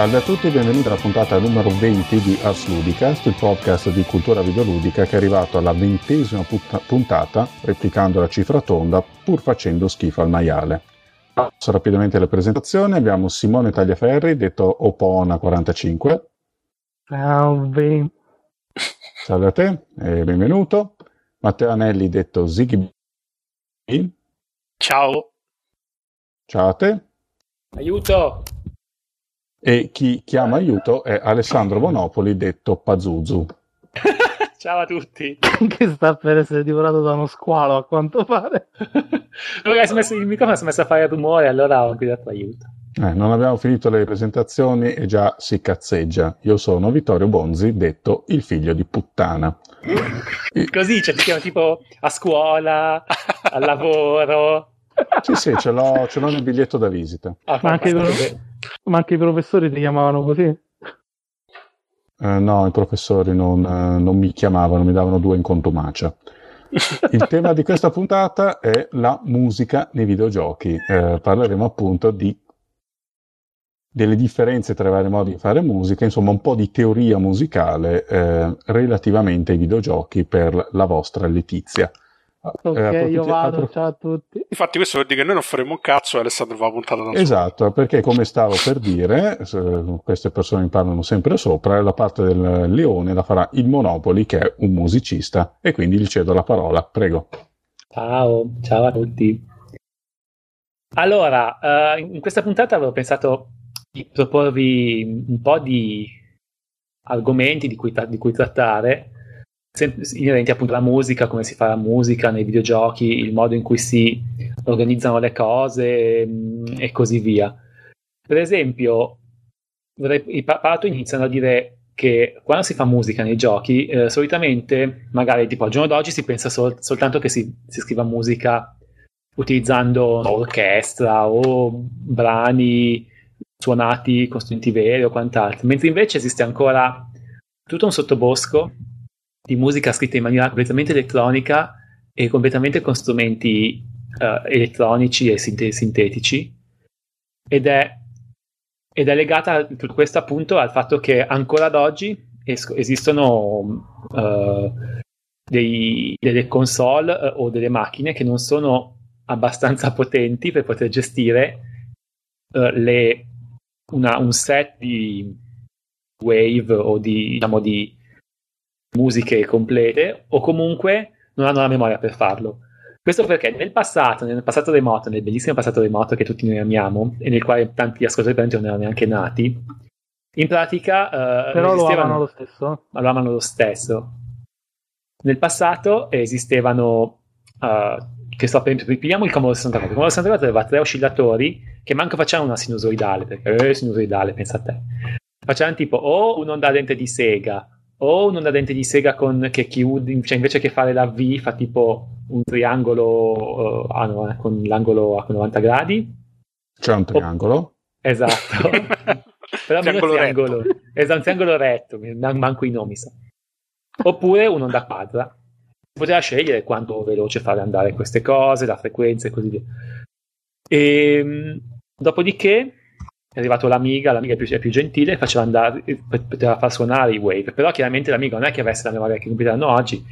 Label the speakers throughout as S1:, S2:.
S1: Salve a tutti e benvenuti alla puntata numero 20 di Ars Ludicast, il podcast di cultura videoludica che è arrivato alla ventesima puntata, replicando la cifra tonda, pur facendo schifo al maiale. Passo rapidamente alle presentazioni, abbiamo Simone Tagliaferri, detto Opona45.
S2: Salve.
S1: Salve a te e benvenuto. Matteo Anelli, detto Ziggy
S3: Ciao.
S1: Ciao a te.
S3: Aiuto.
S1: E chi chiama aiuto è Alessandro Bonopoli, detto Pazuzu.
S3: Ciao a tutti.
S2: che sta per essere divorato da uno squalo, a quanto pare.
S3: Messo, il microfono si è messo a fare rumore, allora ho gridato aiuto.
S1: Eh, non abbiamo finito le presentazioni e già si cazzeggia. Io sono Vittorio Bonzi, detto il figlio di puttana.
S3: Così, cioè ti chiamo tipo a scuola, al lavoro.
S1: Sì, sì, ce l'ho, ce l'ho nel biglietto da visita.
S2: Ah, ma, anche pro- ma, anche i professori ti chiamavano così?
S1: Eh, no, i professori non, eh, non, mi chiamavano, mi davano due in contumacia. Il tema di questa puntata è la musica nei videogiochi. Eh, parleremo appunto di, delle differenze tra i vari modi di fare musica, insomma un po' di teoria musicale relativamente ai videogiochi per la vostra letizia.
S2: Ok, eh, io vado, approf- ciao a tutti.
S4: Infatti questo vuol dire che noi non faremo un cazzo e Alessandro va a puntata da
S1: Esatto, solo. perché come stavo per dire, queste persone mi parlano sempre sopra, la parte del leone la farà il Monopoli che è un musicista e quindi gli cedo la parola, prego.
S3: Ciao, ciao a tutti. Allora, uh, in questa puntata avevo pensato di proporvi un po' di argomenti di cui, di cui trattare inerenti appunto alla musica, come si fa la musica nei videogiochi, il modo in cui si organizzano le cose mm, e così via. Per esempio, i Palato iniziano a dire che quando si fa musica nei giochi, eh, solitamente, magari tipo al giorno d'oggi, si pensa sol- soltanto che si, si scriva musica utilizzando orchestra o brani suonati con strumenti veri o quant'altro, mentre invece esiste ancora tutto un sottobosco di musica scritta in maniera completamente elettronica e completamente con strumenti uh, elettronici e sint- sintetici. Ed è, ed è legata tutto questo appunto al fatto che ancora ad oggi es- esistono uh, dei, delle console uh, o delle macchine che non sono abbastanza potenti per poter gestire le, una, un set di wave o di, diciamo, di musiche complete o comunque non hanno la memoria per farlo. Questo perché nel passato, nel passato remoto, nel bellissimo passato remoto che tutti noi amiamo e nel quale tanti ascoltatori non erano neanche nati, in pratica...
S2: Uh, Però lo amano lo stesso.
S3: Lo amano lo stesso. Nel passato esistevano... Uh, che sto per prendiamo il Commodore 64. Il Commodore 64 aveva tre oscillatori che manco facevano una sinusoidale, perché eh, sinusoidale, pensa a te. Facevano tipo o un'onda lente di Sega o un'onda dente di sega con, che chiude, cioè invece che fare la V fa tipo un triangolo uh, ah no, eh, con l'angolo a 90 gradi.
S1: C'è un triangolo. O,
S3: esatto. Però triangolo triangolo. Esatto, un triangolo retto, manco i nomi sa. Oppure un'onda quadra. Poteva scegliere quanto veloce fare andare queste cose, la frequenza e così via. E, ehm, dopodiché è arrivato l'Amiga, l'Amiga è più, è più gentile, faceva andare, poteva far suonare i wave, però chiaramente l'Amiga non è che avesse la memoria che i computer hanno oggi,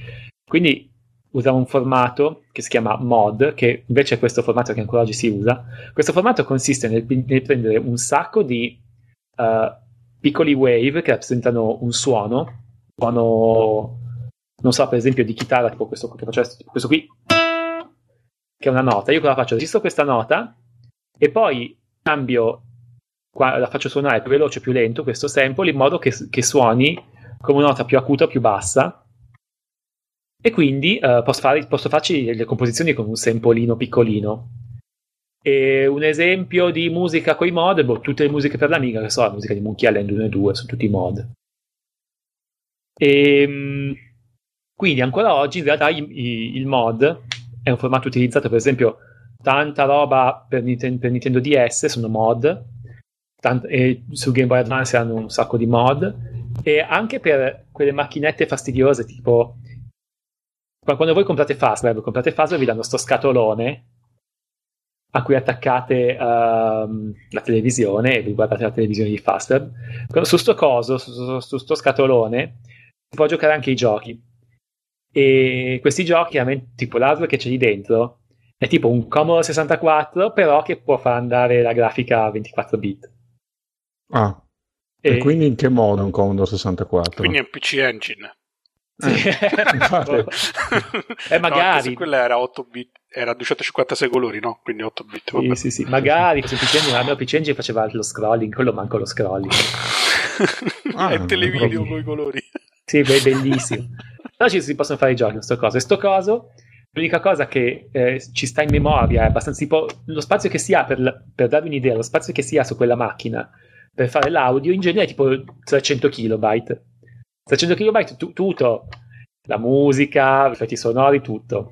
S3: quindi usava un formato che si chiama MOD, che invece è questo formato che ancora oggi si usa. Questo formato consiste nel, nel prendere un sacco di uh, piccoli wave che rappresentano un suono, suono, non so, per esempio di chitarra, tipo questo che faccio adesso, questo qui, che è una nota. Io cosa faccio? Registro questa nota e poi cambio la faccio suonare più veloce, più lento questo sample in modo che, che suoni come una nota più acuta o più bassa e quindi uh, posso, fare, posso, farci le composizioni con un sampolino piccolino. E un esempio di musica con i mod, boh, tutte le musiche per l'Amiga, che so, la musica di Monkey Island 1 e 2, sono tutti mod. E, ehm, quindi ancora oggi in realtà i, i, il mod è un formato utilizzato, per esempio, tanta roba per, Nintendo, per Nintendo DS sono mod, tant- e su Game Boy Advance hanno un sacco di mod e anche per quelle macchinette fastidiose tipo quando voi comprate Fastweb comprate Fastweb vi danno sto scatolone a cui attaccate uh, la televisione e vi guardate la televisione di Fastweb. Su sto coso, su, su, su sto scatolone, si può giocare anche i giochi. E questi giochi, tipo l'hardware che c'è lì dentro, è tipo un Commodore 64, però che può far andare la grafica a 24 bit.
S1: Ah, e, e quindi in che modo un Commodore 64?
S4: Quindi è un PC Engine.
S3: Sì. Eh, eh magari.
S4: No, quella era 8 bit, era 256 colori, no? Quindi 8 bit.
S3: Sì, sì, sì, magari questo PC Engine, almeno PC Engine faceva lo scrolling, quello manco lo scrolling.
S4: ah, è televideo con i colori.
S3: Sì, è bellissimo. Però ci si possono fare i giochi in sto coso. E sto coso, l'unica cosa che eh, ci sta in memoria è abbastanza tipo lo spazio che si ha per, per darvi un'idea, lo spazio che si ha su quella macchina per fare l'audio in genere è tipo 300 kilobyte 300 KB tu- tutto, la musica, effetti sonori, tutto.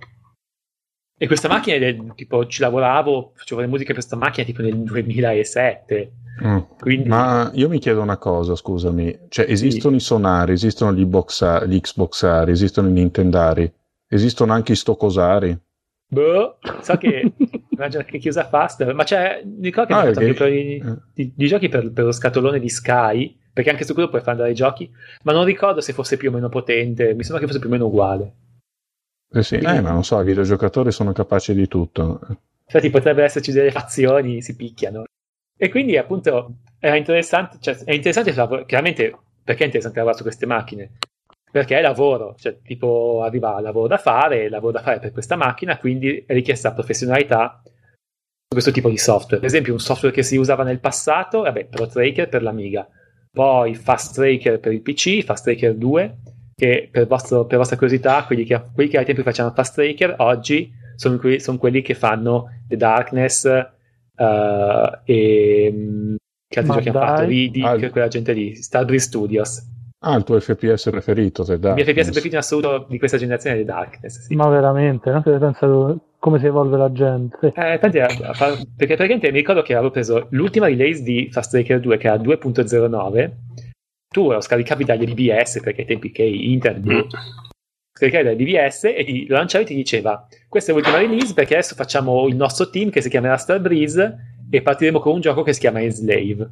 S3: E questa macchina, del, tipo, ci lavoravo, facevo le musiche per questa macchina tipo nel 2007.
S1: Mm. Quindi... Ma io mi chiedo una cosa, scusami, cioè esistono sì. i sonari, esistono gli, boxa, gli Xboxari, esistono i Nintendari, esistono anche i Stocosari?
S3: Boh, so che che chiusa fast, ma c'è, ricordo che ah, okay. anche i, i, i, giochi per, per lo scatolone di Sky perché anche su quello puoi fare andare i giochi, ma non ricordo se fosse più o meno potente, mi sembra che fosse più o meno uguale.
S1: Eh sì, Quindi, eh, ma non so, i videogiocatori sono capaci di tutto.
S3: Infatti potrebbero esserci delle fazioni, si picchiano. E quindi appunto era interessante, cioè è interessante chiaramente perché è interessante lavorare su queste macchine? Perché è lavoro, cioè tipo arriva lavoro da fare, lavoro da fare per questa macchina, quindi è richiesta professionalità su questo tipo di software. Per esempio un software che si usava nel passato, vabbè, Pro Tracker per l'Amiga, poi Fast Tracker per il PC, Fast Tracker 2, che per, vostro, per vostra curiosità, quelli che, quelli che ai tempi facevano Fast Tracker, oggi sono, que- sono quelli che fanno The Darkness uh, e mm, che altri giochi hanno fatto? Di, di ah, quella gente lì, Starbreeze Studios.
S1: Ah, il tuo FPS preferito, The Darkness.
S3: Il mio FPS preferito in assoluto di questa generazione è The Darkness. Sì.
S2: Ma veramente? Non avete pensato come si evolve la gente?
S3: Eh, tanti, perché praticamente mi ricordo che avevo preso l'ultima release di Fast Tracker 2 che era 2.09. Tu lo scaricavi dagli BBS perché ai tempi che internet mm. scaricavi dagli BBS e ti, lo lanciavi e ti diceva questa è l'ultima release perché adesso facciamo il nostro team che si chiamerà Starbreeze e partiremo con un gioco che si chiama Enslave.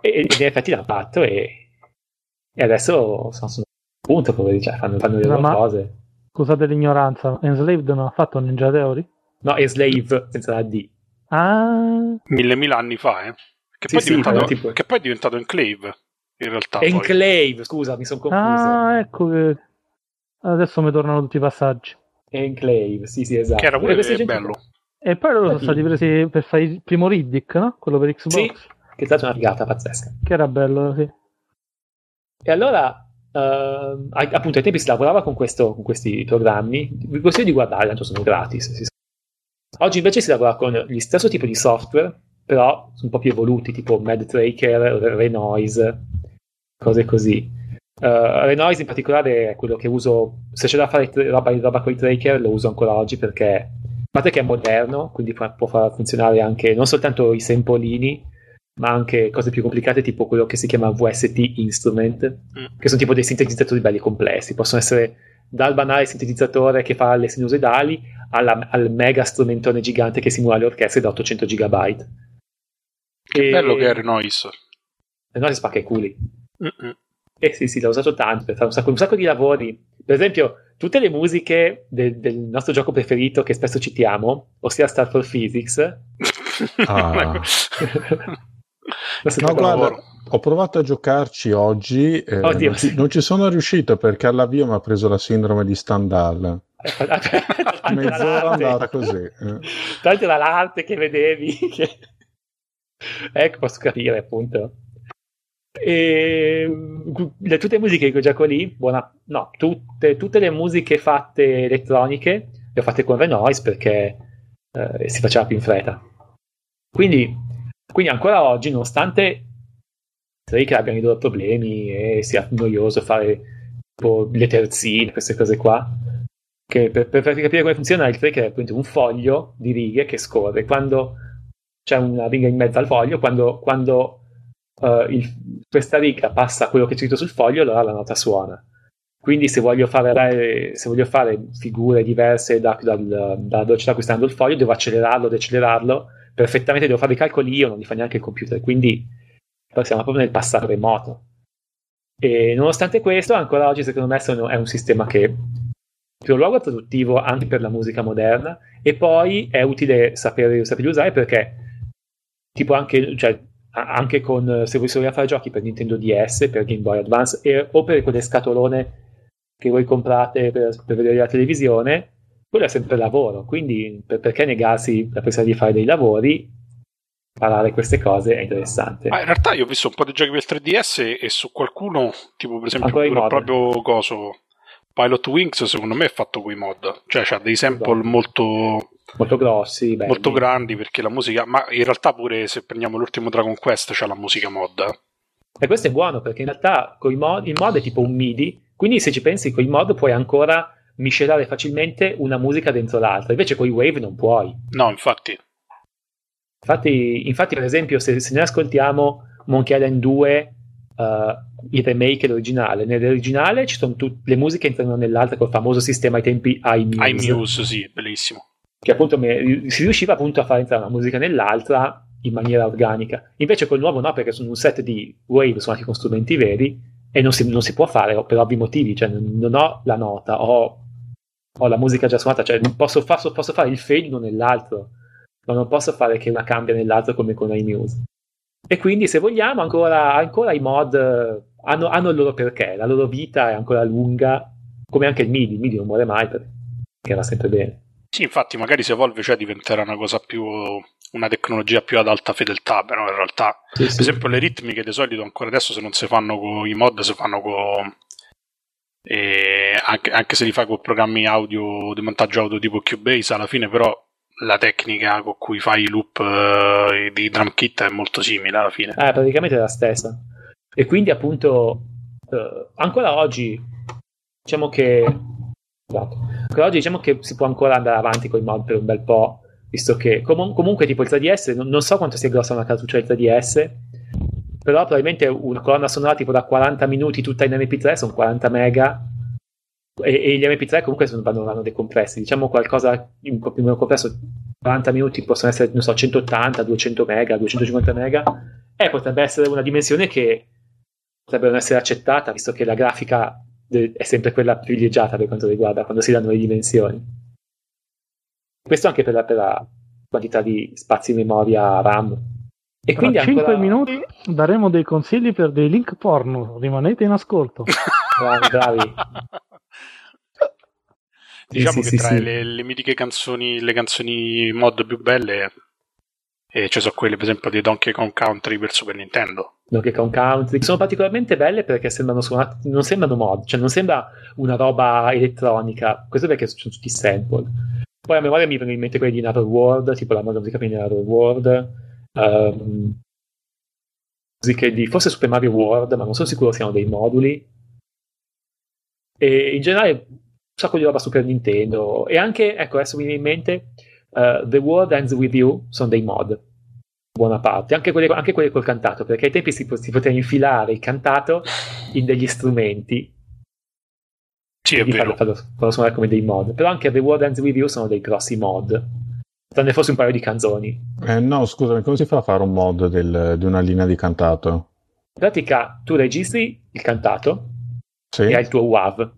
S3: E, e in effetti l'hanno fatto e e adesso sono sul punto, poveri, cioè, fanno, fanno le loro ma, cose.
S2: Scusate l'ignoranza, Enslaved non ha fatto Ninja Theory?
S3: No, Enslave senza la D.
S2: Ah.
S4: Mille mila anni fa, eh. Che, sì, poi, sì, diventato, tipo... che poi è diventato Enclave, in realtà.
S3: Enclave, poi. scusa, mi sono confuso.
S2: Ah, ecco che... Adesso mi tornano tutti i passaggi.
S3: Enclave, sì, sì, esatto.
S4: Che era pure gente... bello.
S2: E poi loro sono stati presi per fare il primo Riddick, no? Quello per Xbox. Sì,
S3: che è stata una figata pazzesca.
S2: Che era bello, sì.
S3: E allora, uh, appunto, ai tempi si lavorava con, questo, con, questi programmi. Vi consiglio di guardare, tanto sono gratis. Oggi invece si lavora con gli stesso tipo di software, però un po' più evoluti, tipo MadTracker, Renoise, cose così. Uh, Renoise in particolare è quello che uso, se c'è da fare roba, roba con i tracker lo uso ancora oggi perché, a parte che è moderno, quindi può far funzionare anche non soltanto i sempolini, ma anche cose più complicate tipo quello che si chiama VST Instrument, mm. che sono tipo dei sintetizzatori belli complessi, possono essere dal banale sintetizzatore che fa le sinusoidali alla, al mega strumentone gigante che simula le orchestre da 800 GB.
S4: Che e... bello che è Renoise.
S3: Renoise spacca i culi. Mm-mm. Eh sì, sì, l'ho usato tanto per fare un sacco, un sacco di lavori. Per esempio, tutte le musiche de- del nostro gioco preferito che spesso citiamo, ossia Star for Physics.
S1: Ah. No, guarda, ho provato a giocarci oggi, eh, non, ci, non, ci, sono riuscito perché all'avvio mi ha preso la sindrome di Stendhal. Mezz'ora andata così. Eh.
S3: Tanto dall'arte che vedevi. Che... ecco, posso capire appunto. E, le, tutte le musiche che gioco lì, buona, no, tutte, tutte, le musiche fatte elettroniche le ho fatte con Renoise perché eh, si faceva più in fretta. Quindi quindi ancora oggi, nonostante che abbiano i loro problemi e sia noioso fare tipo, le terzine, queste cose qua, che per, per farvi capire come funziona il tracker è appunto un foglio di righe che scorre. Quando c'è una riga in mezzo al foglio, quando, quando uh, il, questa riga passa quello che c'è scritto sul foglio, allora la nota suona. Quindi se voglio fare, se voglio fare figure diverse da, da, dalla velocità a cui sta andando il foglio, devo accelerarlo, decelerarlo, perfettamente devo fare i calcoli io, non li fa neanche il computer. Quindi siamo proprio nel passato remoto. E nonostante questo, ancora oggi secondo me è un sistema che primo luogo è produttivo anche per la musica moderna e poi è utile saperli usare perché tipo anche, cioè, anche con se voi vogliate fare giochi per Nintendo DS, per Game Boy Advance e, o per quelle scatolone che voi comprate per, per, vedere la televisione, quello è sempre lavoro. Quindi per, perché negarsi la possibilità di fare dei lavori? Imparare queste cose è interessante.
S4: Ma in realtà io ho visto un po' di giochi per 3DS e su qualcuno, tipo per esempio proprio coso Pilot Wings secondo me è fatto con i mod, cioè ha dei sample esatto. molto
S3: molto grossi, belli.
S4: molto grandi perché la musica, ma in realtà pure se prendiamo l'ultimo Dragon Quest c'è la musica mod.
S3: E questo è buono perché in realtà con i mod, il mod è tipo un MIDI, quindi se ci pensi con i mod puoi ancora miscelare facilmente una musica dentro l'altra, invece con i Wave non puoi.
S4: No, infatti.
S3: Infatti, infatti per esempio, se, se noi ascoltiamo Monkey Island 2 uh, il remake e l'originale. Nell'originale ci sono tutte le musiche entrano nell'altra col famoso sistema ai tempi iMuse.
S4: iMuse, sì, bellissimo.
S3: Che appunto si riusciva appunto a fare entrare una musica nell'altra in maniera organica. Invece col nuovo no, perché sono un set di wave suonati con strumenti veri e non si, non si può fare per ovvi motivi, cioè non ho la nota, ho, ho la musica già suonata, cioè posso, posso, posso fare il fade uno nell'altro, ma non posso fare che una cambia nell'altro come con iMuse. E quindi, se vogliamo, ancora, ancora i mod eh, hanno, hanno, il loro perché, la loro vita è ancora lunga, come anche il MIDI. Il MIDI non muore mai perché va sempre bene.
S4: Sì, infatti, magari se evolve, cioè diventerà una cosa più. una tecnologia più ad alta fedeltà, però in realtà, sì, per sì. esempio, le ritmiche di solito ancora adesso, se non si fanno con i mod, si fanno con. Anche, anche se li fai con programmi audio di montaggio audio tipo Cubase, alla fine, però la tecnica con cui fai i loop uh, di drum kit è molto simile alla fine.
S3: Eh, praticamente è la stessa. E quindi appunto uh, ancora oggi diciamo che esatto, ancora oggi diciamo che si può ancora andare avanti con i mod per un bel po', visto che com- comunque tipo il 3DS, non, non, so quanto sia grossa una cartuccia del 3DS, però probabilmente una colonna sonora tipo da 40 minuti tutta in MP3 sono 40 mega e, e, gli MP3 comunque sono, vanno, vanno decompressi. Diciamo qualcosa in po' più meno compresso, 40 minuti possono essere, non so, 180, 200 mega, 250 mega. E potrebbe essere una dimensione che potrebbe non essere accettata, visto che la grafica è sempre quella privilegiata per quanto riguarda quando si danno le dimensioni. Questo anche per la, per la quantità di spazi in memoria RAM.
S2: E Tra quindi 5 ancora... minuti daremo dei consigli per dei link porno. Rimanete in ascolto.
S3: bravi, bravi.
S4: Diciamo sì, che sì, tra sì. Le, le, mitiche canzoni, le canzoni mod più belle, eh, ci sono quelle per esempio di Donkey Kong Country per Super Nintendo.
S3: Donkey Kong Country sono particolarmente belle perché sembrano suonate, non sembrano mod, cioè non sembra una roba elettronica. Questo perché sono tutti sample. Poi a memoria mi vengono in mente quelli di Another World, tipo la musica di Another World. Um, musiche di forse Super Mario World, ma non sono sicuro siano dei moduli. E in generale sacco di roba Super Nintendo e anche, ecco, adesso mi viene in mente uh, The World Ends With You sono dei mod buona parte, anche quelli, anche quelli col cantato, perché ai tempi si, si, poteva infilare il cantato in degli strumenti.
S4: Sì, è vero.
S3: Farlo, farlo, suonare come dei mod. Però anche The World Ends With You sono dei grossi mod. Tranne forse un paio di canzoni.
S1: Eh, no, scusami, come si fa a fare un mod del, di una linea di cantato?
S3: In pratica, tu registri il cantato
S1: sì.
S3: e hai il tuo WAV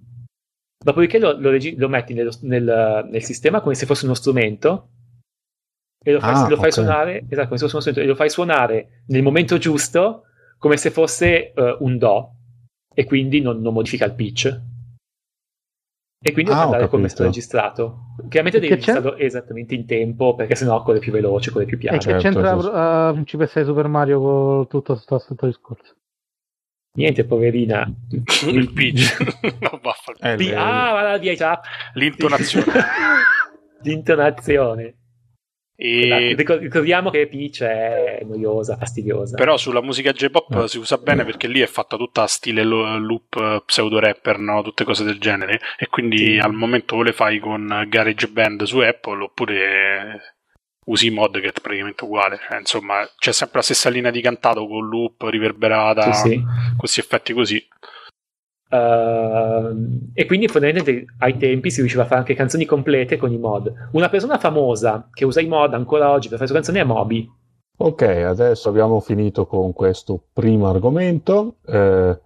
S3: Dopodiché lo, lo, regi- lo metti nello, nel, nel, sistema come se fosse uno strumento e lo fai, ah, lo fai okay. suonare esatto, come se fosse uno strumento, e lo fai suonare nel momento giusto come se fosse uh, un Do e quindi non, non, modifica il pitch. E quindi ah, andare come è stato registrato. Chiaramente devi registrarlo esattamente in tempo perché sennò corre più veloce, corre più piano. E
S2: che certo, c'entra uh, Principessa di Super Mario con tutto questo discorso?
S3: Niente, poverina.
S4: Il pitch. no,
S3: eh, P- ah, va via già.
S4: L'intonazione.
S3: L'intonazione. E... Ricordiamo che Peach è noiosa, fastidiosa.
S4: Però sulla musica J-pop no. si usa bene perché lì è fatta tutta stile loop pseudo rapper, no? tutte cose del genere. E quindi sì. al momento o le fai con Garage Band su Apple oppure usi i mod che è praticamente uguale. Cioè, insomma, c'è sempre la stessa linea di cantato con loop riverberata, sì, sì. questi effetti così.
S3: Uh, e quindi fondamentalmente ai tempi si riusciva a fare anche canzoni complete con i mod. Una persona famosa che usa i mod ancora oggi per fare le sue canzoni è Moby.
S1: Ok, adesso abbiamo finito con questo primo argomento. Eh,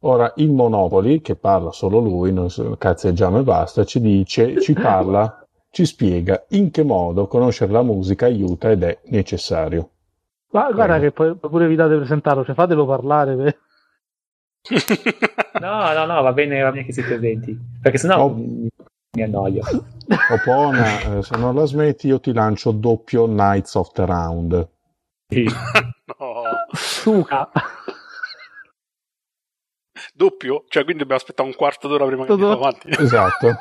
S1: ora il Monopoli, che parla solo lui, non cazzeggiamo e basta, ci dice, ci parla, ci spiega in che modo conoscere la musica aiuta ed è necessario.
S2: Ma guarda che poi pure vi date presentarlo, cioè fatelo parlare. Per...
S3: no, no, no, va bene, va bene che si presenti, perché sennò oh. mi, mi annoio.
S1: Opona, eh, se non la smetti io ti lancio doppio Knights of the Round.
S3: Sì.
S4: no.
S2: Suca.
S4: Doppio? Cioè, quindi dobbiamo aspettare un quarto d'ora prima che andiamo avanti.
S1: Esatto.
S3: In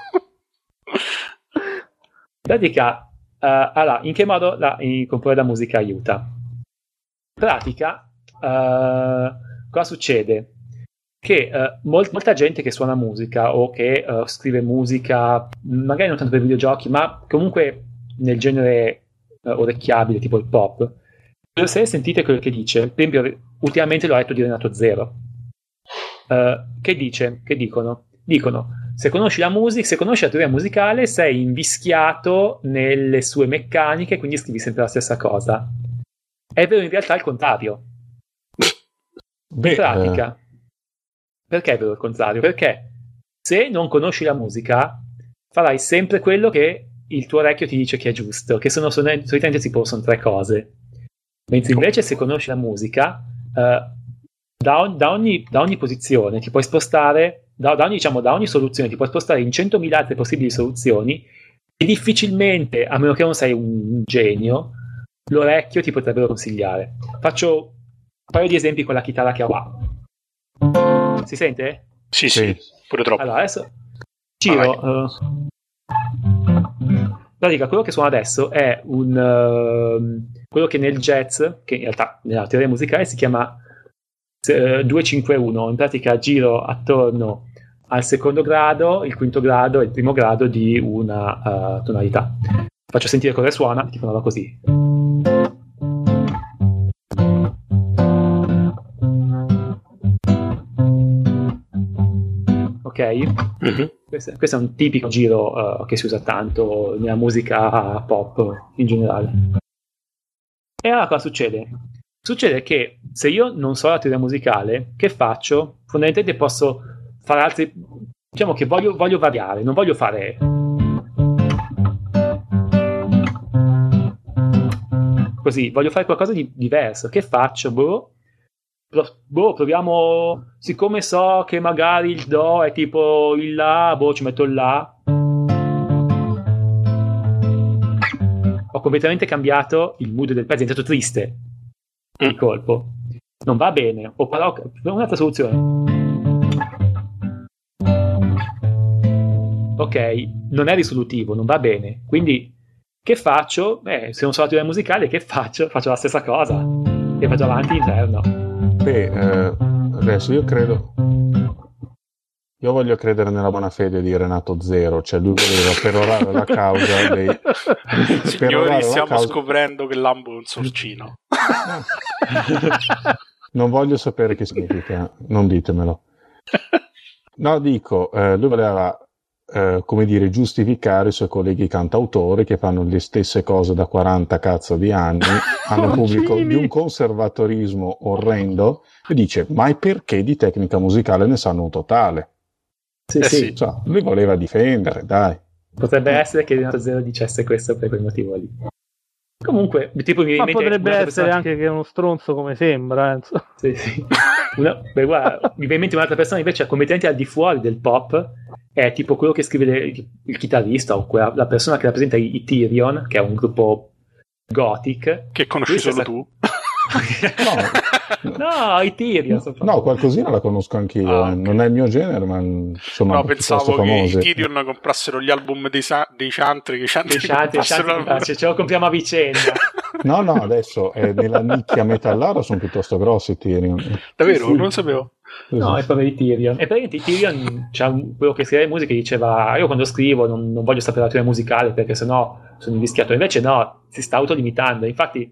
S3: pratica, uh, allora, in che modo la, in comporre la musica aiuta? In pratica, uh, cosa succede? Che uh, mol- molta gente che suona musica o che uh, scrive musica, magari non tanto per videogiochi, ma comunque nel genere uh, orecchiabile, tipo il pop, se sentite quello che dice, per esempio, ultimamente l'ho letto di Renato Zero, che dice, che dicono? Dicono, se conosci la musica, se conosci la teoria musicale, sei invischiato nelle sue meccaniche, quindi scrivi sempre la stessa cosa. È vero in realtà il contrario.
S1: Beh,
S3: in pratica, perché è vero il contrario? Perché se non conosci la musica, farai sempre quello che il tuo orecchio ti dice che è giusto, che sono solitamente si possono tre cose. Mentre invece se conosci la musica, uh, da, on- da, ogni, da, ogni, posizione ti puoi spostare, da, da, ogni, diciamo, da ogni soluzione ti puoi spostare in 100.000 altre possibili soluzioni e difficilmente, a meno che non sei un genio, l'orecchio ti potrebbero consigliare. Faccio un paio di esempi con la chitarra che ho qua. Si sente?
S4: Sì, sì, sì. pure troppo.
S3: Allora, adesso giro. Ah, uh, pratica, quello che suona adesso è un uh, quello che nel jazz, che in realtà nella teoria musicale si chiama uh, 251. In pratica giro attorno al secondo grado, il quinto grado e il primo grado di una uh, tonalità. Faccio sentire cosa suona, tipo una così. Mm-hmm. Questo, questo, è un tipico giro uh, che si usa tanto nella musica pop in generale. E allora cosa succede? Succede che se io non so la teoria musicale, che faccio? Fondamentalmente posso fare altri. Diciamo che voglio, voglio variare, non voglio fare. Così, voglio fare qualcosa di diverso. Che faccio? Boh, boh, proviamo. Siccome so che magari il Do è tipo il La, boh, ci metto il La. Ho completamente cambiato il mood del pezzo, è diventato triste. Il colpo. Non va bene. O però un'altra soluzione. Ok, non è risolutivo, non va bene. Quindi, che faccio? Beh, se non so la teoria musicale, che faccio? Faccio la stessa cosa. E vado avanti interno.
S1: Beh, eh, adesso io credo. Io voglio credere nella buona fede di Renato Zero, cioè lui voleva perorare la causa dei.
S4: Signori, stiamo causa... scoprendo che Lambo è un sorcino.
S1: non voglio sapere che significa, non ditemelo. No, dico, eh, lui voleva eh, come dire, giustificare i suoi colleghi cantautori che fanno le stesse cose da 40 cazzo di anni, hanno un pubblico di un conservatorismo orrendo e dice ma perché di tecnica musicale ne sanno un totale?
S3: Sì, eh sì.
S1: Cioè, lui voleva difendere, dai.
S3: Potrebbe essere che Renato Zero dicesse questo per quel motivo lì. Comunque, tipo, mi
S2: Ma potrebbe essere anche che è uno stronzo come sembra. Eh,
S3: sì, sì. Una, beh, guarda, mi viene in mente un'altra persona invece completamente al di fuori del pop è tipo quello che scrive le, il chitarrista o quella, la persona che rappresenta i Tyrion, che è un gruppo gothic.
S4: Che conosci solo sa... tu?
S3: No, no, i Tyrion.
S1: No, qualcosina la conosco anch'io. Ah, okay. Non è il mio genere, ma sono
S4: No, pensavo che i Tyrion comprassero gli album dei, sa- dei Chantry. Che
S3: Chantry dei Chantry, Chantry ce lo compriamo a vicenda.
S1: no, no, adesso è nella nicchia metallara sono piuttosto grossi i Tyrion.
S4: Davvero? Sì. Non lo sapevo.
S3: No, è proprio di Tyrion. E praticamente Tyrion c'è un, quello che scrive musica diceva: Io quando scrivo non, non voglio sapere la teoria musicale perché sennò sono invischiato. Invece no, si sta autolimitando. Infatti,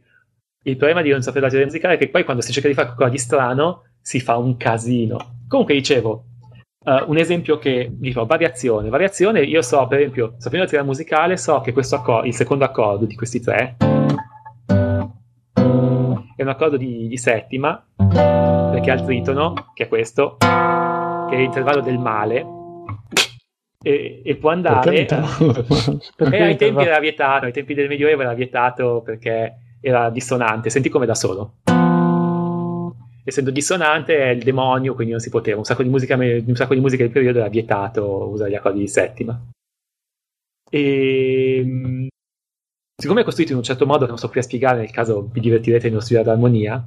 S3: il problema di non sapere la teoria musicale è che poi quando si cerca di fare qualcosa di strano si fa un casino. Comunque dicevo, uh, un esempio che dico variazione. Variazione, io so, per esempio, sapendo la teoria musicale, so che questo accordo, il secondo accordo di questi tre è un accordo di, di settima, perché ha il tritono, che è questo, che è l'intervallo del male, e, e può andare... Perché e ai tempi era vietato, ai tempi del Medioevo era vietato perché era dissonante, senti come da solo essendo dissonante è il demonio, quindi non si poteva. Un sacco di musica, un sacco di musica del periodo era vietato usare gli accordi di settima. E ehm, siccome è costruito in un certo modo che non sto qui a spiegare, nel caso vi divertirete nello studio d'armonia,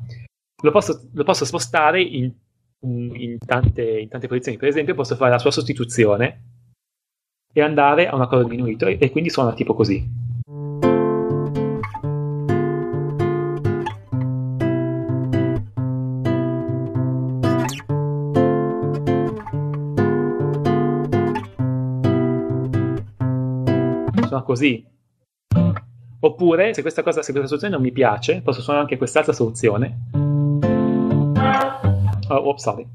S3: lo posso, lo posso spostare in, in, tante, in, tante, posizioni. Per esempio, posso fare la sua sostituzione e andare a un accordo diminuito, e quindi suona tipo così. Così. Oppure, se questa, cosa, se questa soluzione non mi piace, posso suonare anche quest'altra soluzione. Oh, oh sorry.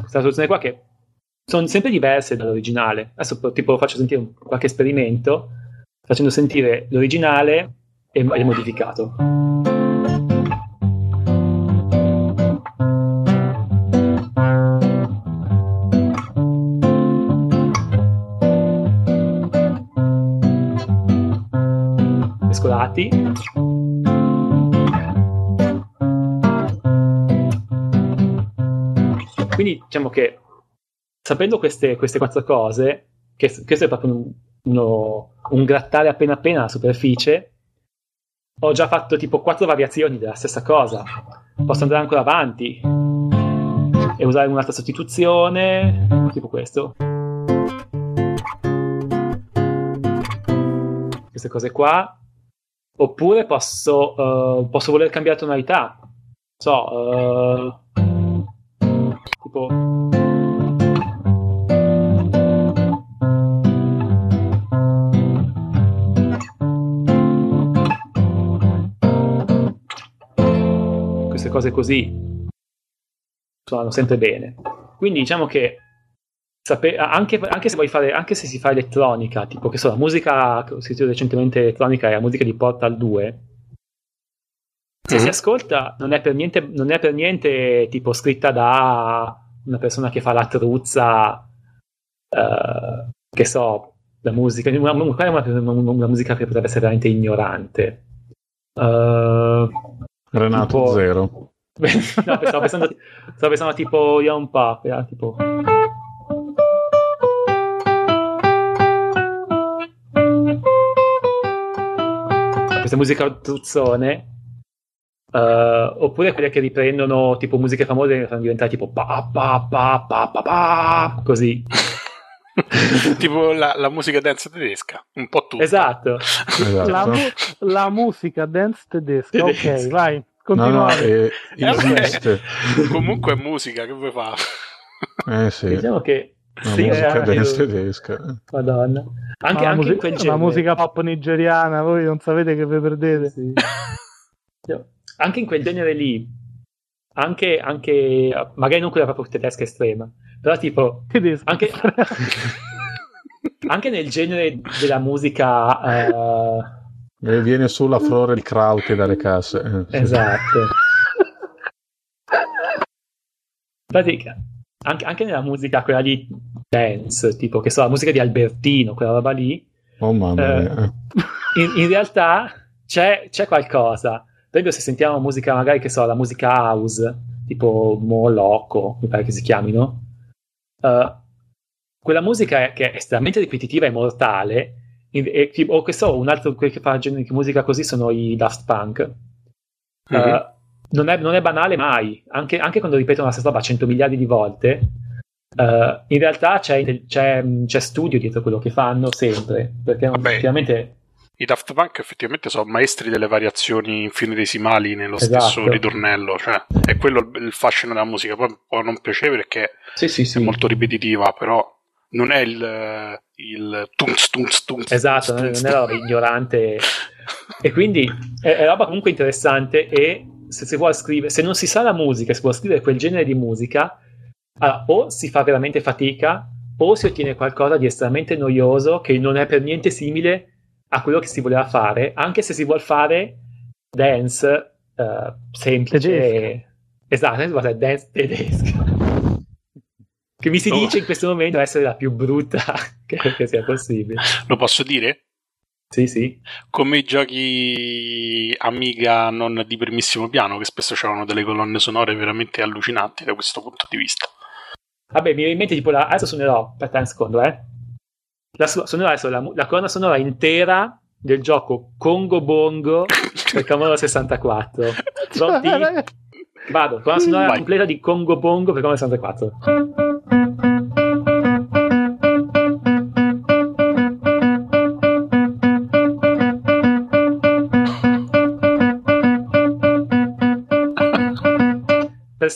S3: Questa soluzione qua che sono sempre diverse dall'originale. Adesso tipo faccio sentire qualche esperimento facendo sentire l'originale è, è modificato. Mescolati. Quindi diciamo che sapendo queste, queste quattro cose, che questo è proprio un, uno, un grattare appena appena la superficie, ho già fatto tipo quattro variazioni della stessa cosa. Posso andare ancora avanti e usare un'altra sostituzione, tipo questo. Queste cose qua. Oppure posso, uh, posso voler cambiare tonalità. So, uh, tipo cose così suonano sempre bene. Quindi diciamo che sape- anche, anche, se vuoi fare, anche se si fa elettronica, tipo che so, la musica che ho sentito recentemente elettronica è la musica di Portal 2. Se mm-hmm. si ascolta, non è, per niente, non è per niente tipo scritta da una persona che fa la truzza, uh, che so, la musica, una, una, una, una, musica che potrebbe essere veramente ignorante. Uh,
S1: Renato tipo... Zero.
S3: No, stavo, pensando, stavo pensando tipo Young Pop, era tipo... Questa musica truzzone uh, oppure quelle che riprendono tipo musiche famose e fanno diventare tipo pa pa pa pa pa pa così
S4: tipo la, la, musica dance tedesca, un po' tutto.
S3: Esatto.
S2: esatto. La, mu- la, musica dance tedesca, ok, vai. Continuare. No, no,
S4: eh, comunque è musica, che vuoi fare?
S1: Eh sì.
S3: Diciamo che
S1: la sì, musica dance tedesca.
S3: Madonna. Anche,
S2: la,
S3: anche
S2: musica,
S3: in quel
S2: la musica pop nigeriana, voi non sapete che vi perdete. Sì.
S3: anche in quel genere lì, anche, anche magari non quella proprio tedesca estrema, però tipo
S2: tedesca
S3: anche, anche nel genere della musica uh,
S1: e viene sulla flora il kraut dalle casse
S3: eh, esatto. Pratica. Anche, anche, nella musica quella di dance tipo che so la musica di Albertino quella roba lì
S1: oh mamma mia.
S3: eh, in, in, realtà c'è, c'è qualcosa. Per esempio se sentiamo musica magari che so la musica house tipo Moloco mi pare che si chiamino uh, quella musica è, che è estremamente ripetitiva e mortale e, e, o che so un altro che fa musica così sono i Daft Punk mm-hmm. uh, non, è, non, è, banale mai anche, anche, quando ripetono la stessa roba 100 miliardi di volte uh, in realtà c'è, c'è, c'è, studio dietro quello che fanno sempre perché Vabbè. effettivamente
S4: i Daft Punk effettivamente sono maestri delle variazioni infinitesimali nello esatto. stesso ritornello, cioè è quello il, il fascino della musica, poi può non piacere perché
S3: sì, sì, sì.
S4: è molto ripetitiva, però non è il, il tunz tunz tunz.
S3: Esatto, tunz, non è roba ignorante. e quindi è, è, roba comunque interessante e se si vuole scrivere, se non si sa la musica, si vuole scrivere quel genere di musica, allora, o si fa veramente fatica o si ottiene qualcosa di estremamente noioso che non è per niente simile a quello che si voleva fare, anche se si vuole fare dance uh, semplice. Esatto, dance tedesca. Che mi si oh. dice in questo momento essere la più brutta che, che sia possibile.
S4: Lo posso dire?
S3: Sì, sì.
S4: Come i giochi Amiga non di primissimo piano, che spesso avevano delle colonne sonore veramente allucinanti da questo punto di vista.
S3: Vabbè, mi viene in mente tipo la... Adesso suonerò, aspetta un secondo, eh. La, suonerò adesso la, la colonna sonora intera del gioco Congo Bongo per Commodore 64. Pronti? Vado, colonna sonora Vai. completa di Congo Bongo per Commodore 64.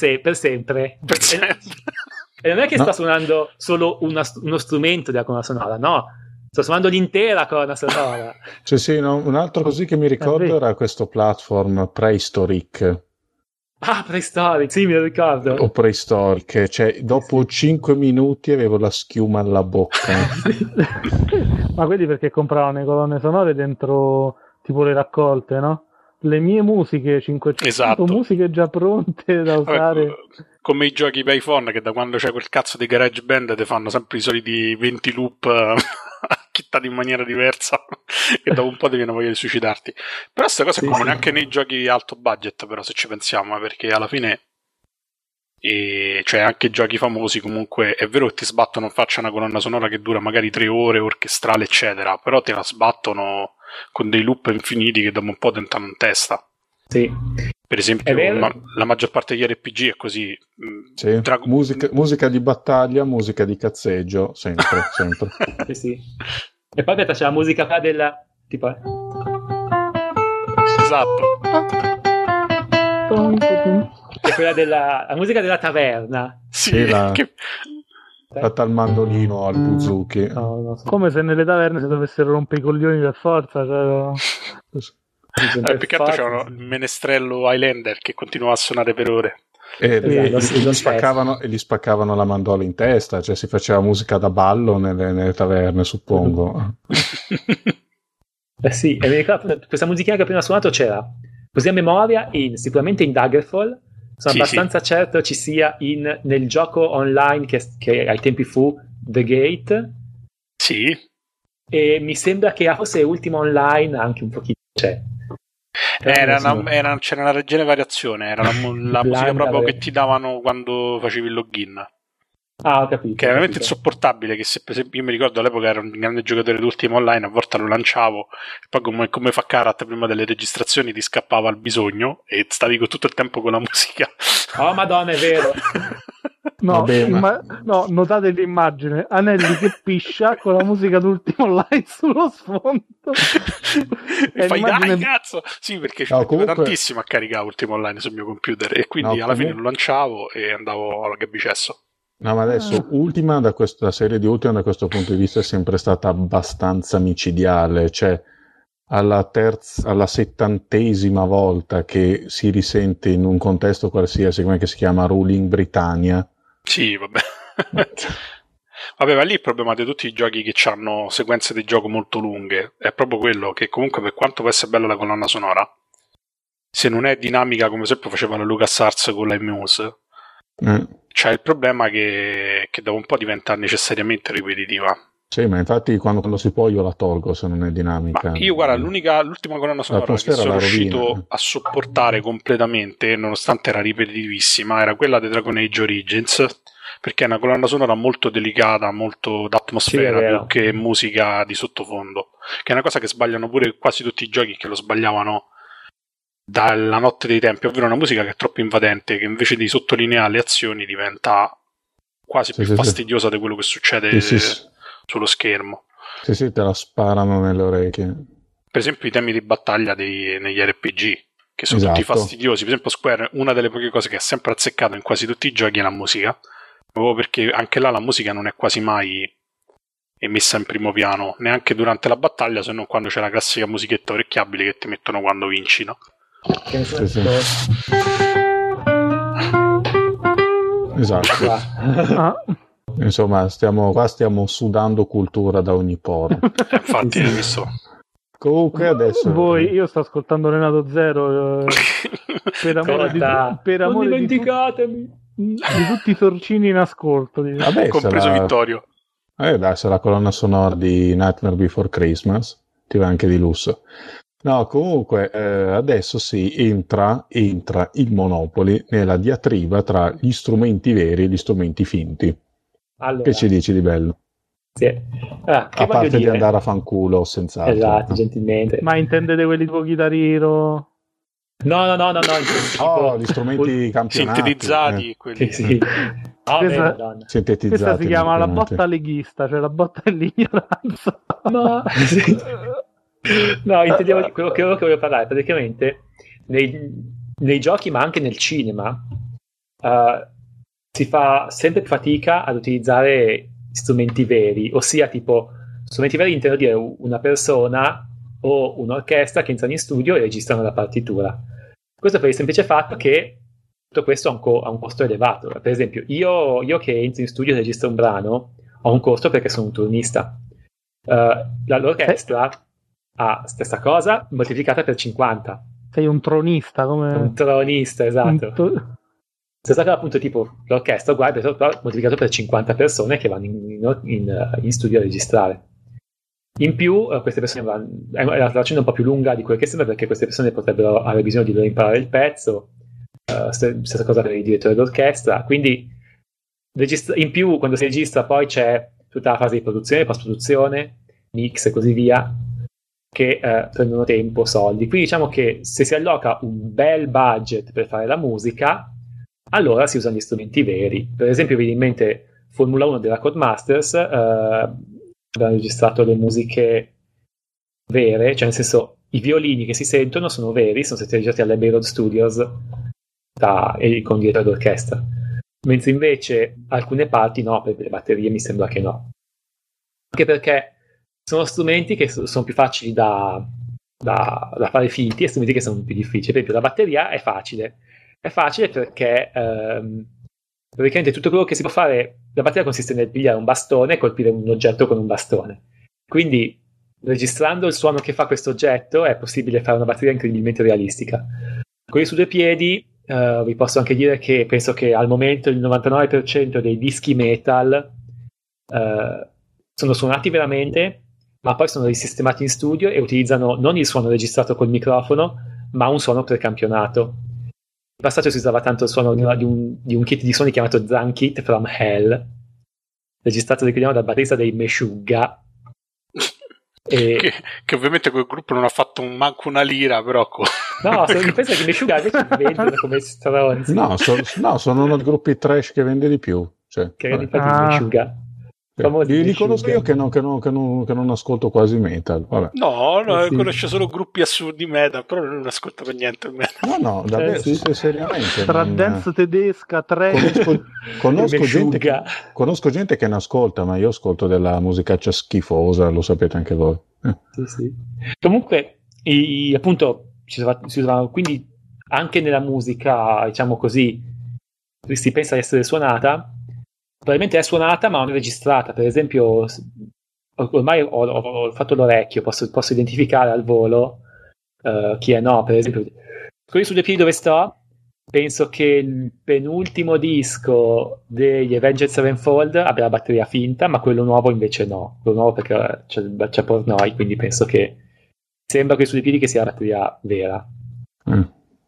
S3: Se- per sempre. Per sempre. E non è che no. sta suonando solo una, uno strumento della colonna sonora, no. Sto suonando l'intera colonna sonora.
S1: Cioè, sì, no, un altro così che mi ricordo era questo platform Prehistoric.
S3: Ah, Prehistoric, sì, mi ricordo.
S1: O Prehistoric, cioè dopo sì. 5 minuti avevo la schiuma alla bocca.
S2: Ma quelli perché compravano le colonne sonore dentro tipo le raccolte, no? Le mie musiche 500 esatto. musiche già pronte da usare Vabbè,
S4: come i giochi per iPhone che da quando c'è quel cazzo di garage band ti fanno sempre i soliti 20 loop chittati in maniera diversa e dopo un po' ti viene voglia di suicidarti però questa cosa sì, è comune sì. anche nei giochi alto budget però se ci pensiamo eh, perché alla fine e cioè anche giochi famosi comunque è vero che ti sbattono in faccia una colonna sonora che dura magari tre ore orchestrale eccetera però te la sbattono con dei loop infiniti che dopo un po' tentano in testa.
S3: Sì.
S4: Per esempio, ma, la maggior parte degli RPG è così.
S1: Mm, sì. Tra... Musica, musica, di battaglia, musica di cazzeggio, sempre, sempre.
S3: sì, sì. E poi aspetta, c'è la musica qua della... tipo... Eh.
S4: Esatto.
S3: È quella della... la musica della taverna.
S1: Sì, sì la... che fatta al mandolino al buzuki. No,
S2: no, Come se nelle taverne si dovessero rompere i coglioni per forza. Cioè...
S4: Eh, più che altro c'era il menestrello Highlander che continuava a suonare per ore.
S1: E, esatto, e, gli spaccavano, e, gli spaccavano, la mandola in testa, cioè si faceva musica da ballo nelle, nelle taverne, suppongo.
S3: eh sì, questa musichina che ho appena suonato c'era così a memoria in, sicuramente in Daggerfall sono sì, abbastanza sì. certo ci sia in, nel gioco online che, che, ai tempi fu The Gate.
S4: Sì.
S3: E mi sembra che fosse Ultima Online anche un pochino c'è.
S4: Era una, era, c'era una leggera variazione, era la, la musica proprio che ti davano quando facevi il login.
S3: Ah, ho capito.
S4: Che è veramente insopportabile. Che se per esempio io mi ricordo all'epoca ero un grande giocatore d'ultimo online, a volte lo lanciavo, e poi come, come fa Karat prima delle registrazioni ti scappava al bisogno e stavi con tutto il tempo con la musica.
S3: Oh madonna, è vero.
S2: No, imma- no, notate l'immagine, Anelli che piscia con la musica d'ultimo online sullo sfondo.
S4: e fai dai cazzo! Sì, perché ci no, comunque... tantissimo a caricare ultimo online sul mio computer e quindi no, alla comunque... fine lo lanciavo e andavo al gabbicesso.
S1: No, ma adesso ah. Ultima, da questo, la serie di Ultima da questo punto di vista è sempre stata abbastanza micidiale, cioè alla, terza, alla settantesima volta che si risente in un contesto qualsiasi, come si chiama Ruling Britannia.
S4: Sì, vabbè. Vabbè, ma lì il problema di tutti i giochi che hanno sequenze di gioco molto lunghe è proprio quello che comunque per quanto può essere bella la colonna sonora, se non è dinamica come sempre faceva la LucasArts con la Muse, mm c'è il problema che, che dopo un po' diventa necessariamente ripetitiva.
S1: Sì, ma infatti quando, quando, si può io la tolgo se non è dinamica.
S4: Ma io guarda, l'ultima colonna sonora che sono riuscito a sopportare completamente, nonostante era ripetitivissima, era quella di Dragon Age Origins, perché è una colonna sonora molto delicata, molto d'atmosfera, sì, più che musica di sottofondo, che è una cosa che sbagliano pure quasi tutti i giochi che lo sbagliavano dalla notte dei tempi, ovvero una musica che è troppo invadente, che invece di sottolineare le azioni diventa quasi sì, più sì, fastidiosa sì. di quello che succede sullo schermo.
S1: Sì, sì, te la sparano nelle orecchie.
S4: Per esempio i temi di battaglia dei, negli RPG, che sono esatto. tutti fastidiosi. Per esempio Square, una delle poche cose che ha sempre azzeccato in quasi tutti i giochi è la musica, proprio perché anche là la musica non è quasi mai messa in primo piano neanche durante la battaglia, se non quando c'è la classica musichetta orecchiabile che ti mettono quando vinci, no? Sì, sì.
S1: Esatto. Ah. Insomma, stiamo, qua stiamo sudando cultura da ogni poro.
S4: Infatti, hai visto.
S1: Comunque adesso...
S2: Voi, io sto ascoltando Renato Zero eh, per amore, di, per amore
S3: non dimenticatemi
S2: di, di, tutti i sorcini in ascolto.
S4: Vabbè, compreso sarà... Vittorio.
S1: Eh dai, se la colonna sonora di Nightmare Before Christmas ti va anche di lusso. No, comunque eh, adesso si entra, entra il Monopoli nella diatriba tra gli strumenti veri e gli strumenti finti. Allora, che ci dici di bello?
S3: Sì.
S1: Ah, a parte di andare a fanculo senz'altro.
S3: Esatto, gentilmente.
S2: Ma intendete quelli tipo chitarriro?
S3: No, no, no, no, no.
S1: Oh, gli strumenti campionati.
S4: Sintetizzati.
S1: Eh.
S4: Quelli.
S3: Sì, sì.
S2: Oh, questa, sintetizzati. Questa si chiama la botta leghista, cioè la botta dell'ignoranza.
S3: No, no intendevo quello che, voglio parlare. Praticamente nei, nei, giochi, ma anche nel cinema, uh, si fa sempre fatica ad utilizzare strumenti veri, ossia tipo strumenti veri intendo dire una persona o un'orchestra che entrano in studio e registrano la partitura. Questo per il semplice fatto che tutto questo ha un, co- ha un costo elevato. Per esempio, io, io, che entro in studio e registro un brano ho un costo perché sono un turnista. Uh, l'orchestra ha stessa cosa moltiplicata per 50.
S2: Sei un tronista come...
S3: Un tronista, esatto. To- Stessa cosa appunto tipo l'orchestra uguale moltiplicato per 50 persone che vanno in, in, in, in studio a registrare. In più, uh, queste persone vanno, è la traduzione un po' più lunga di quel che sembra perché queste persone potrebbero avere bisogno di imparare il pezzo, uh, stessa cosa per il direttore d'orchestra, quindi registra- in più quando si registra poi c'è tutta la fase di produzione, post-produzione, mix e così via, che uh, prendono tempo, soldi. Quindi diciamo che se si alloca un bel budget per fare la musica, allora si usano gli strumenti veri. Per esempio, vi viene in mente Formula 1 della Codemasters, eh, abbiamo registrato le musiche vere, cioè nel senso i violini che si sentono sono veri, sono stati registrati all'Abbey Road Studios da, e con dietro d'orchestra. Mentre invece alcune parti no, per le batterie mi sembra che no. Anche perché sono strumenti che sono più facili da, da, da fare finti e strumenti che sono più difficili. Per esempio la batteria è facile, è facile perché ehm, praticamente tutto quello che si può fare, la batteria consiste nel pigliare un bastone e colpire un oggetto con un bastone. Quindi registrando il suono che fa questo oggetto è possibile fare una batteria incredibilmente realistica. Quelli su due piedi Uh, vi posso anche dire che penso che al momento il 99% dei dischi metal uh, sono suonati veramente, ma poi sono risistemati in studio e utilizzano non il suono registrato col microfono, ma un suono precampionato. In passato si usava tanto il suono di un, di un kit di suoni chiamato Zan Kit from Hell, registrato, ricordiamo, dal batterista dei Meshuggah.
S4: E... Che, che, ovviamente quel gruppo non ha fatto un, manco una lira, però. Co-
S3: no, sono, pensa che Meshuggah invece vendono come stronzi.
S1: No, so, no, sono uno dei gruppi trash che vende di più. Cioè,
S3: che infatti ah. Meshuggah.
S1: Li riconosco io che non, che, non, che, non, che non, ascolto quasi metal. Vabbè.
S4: No, no, eh sì. conosce solo gruppi assurdi metal, però non ascolto per niente il metal.
S1: No, no, davvero, eh, sì. seriamente.
S2: Tra non... dance tedesca, tre...
S1: Conosco, conosco, gente che, conosco, gente che, ne ascolta, ma io ascolto della musicaccia schifosa, lo sapete anche voi.
S3: Eh. Sì, sì. Comunque, i, appunto, si usava, quindi anche nella musica, diciamo così, si pensa di essere suonata, probabilmente è suonata ma non è registrata. Per esempio, ormai ho, ho fatto l'orecchio, posso, posso, identificare al volo uh, chi è no. Per esempio, quelli su due piedi dove sto, penso che il penultimo disco degli Avengers Sevenfold abbia la batteria finta, ma quello nuovo invece no. Quello nuovo perché c'è, c'è Pornoi, quindi penso che sembra che su due piedi che sia la batteria vera. Mm.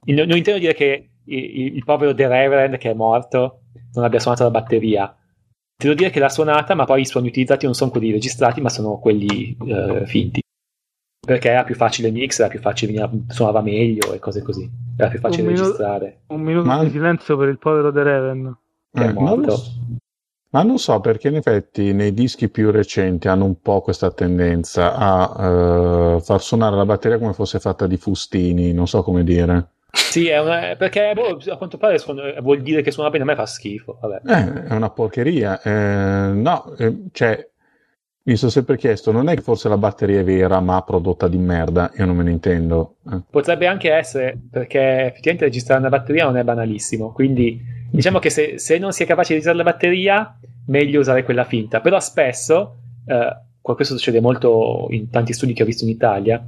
S3: Non, non intendo dire che il, il povero The Reverend che è morto non abbia suonato la batteria devo dire che l'ha suonata, ma poi i suoni utilizzati non sono quelli registrati, ma sono quelli eh, finti. Perché era più facile il mix, era più facile, suonava meglio e cose così. Era più facile un registrare.
S2: Minuto, un minuto ma... di silenzio per il povero The Raven.
S1: Che eh, è morto. Non ma non so perché in effetti nei dischi più recenti hanno un po' questa tendenza a uh, far suonare la batteria come fosse fatta di fustini, non so come dire.
S3: Sì, è una, perché boh, a quanto pare suona, vuol dire che suona bene, a me fa schifo.
S1: Eh, è una porcheria. Eh, no, eh, cioè, Mi sono sempre chiesto, non è che forse la batteria è vera ma prodotta di merda? Io non me ne intendo.
S3: Eh. Potrebbe anche essere, perché effettivamente registrare una batteria non è banalissimo. Quindi diciamo che se, se non si è capaci di registrare la batteria, meglio usare quella finta. Però spesso, eh, questo succede molto in tanti studi che ho visto in Italia,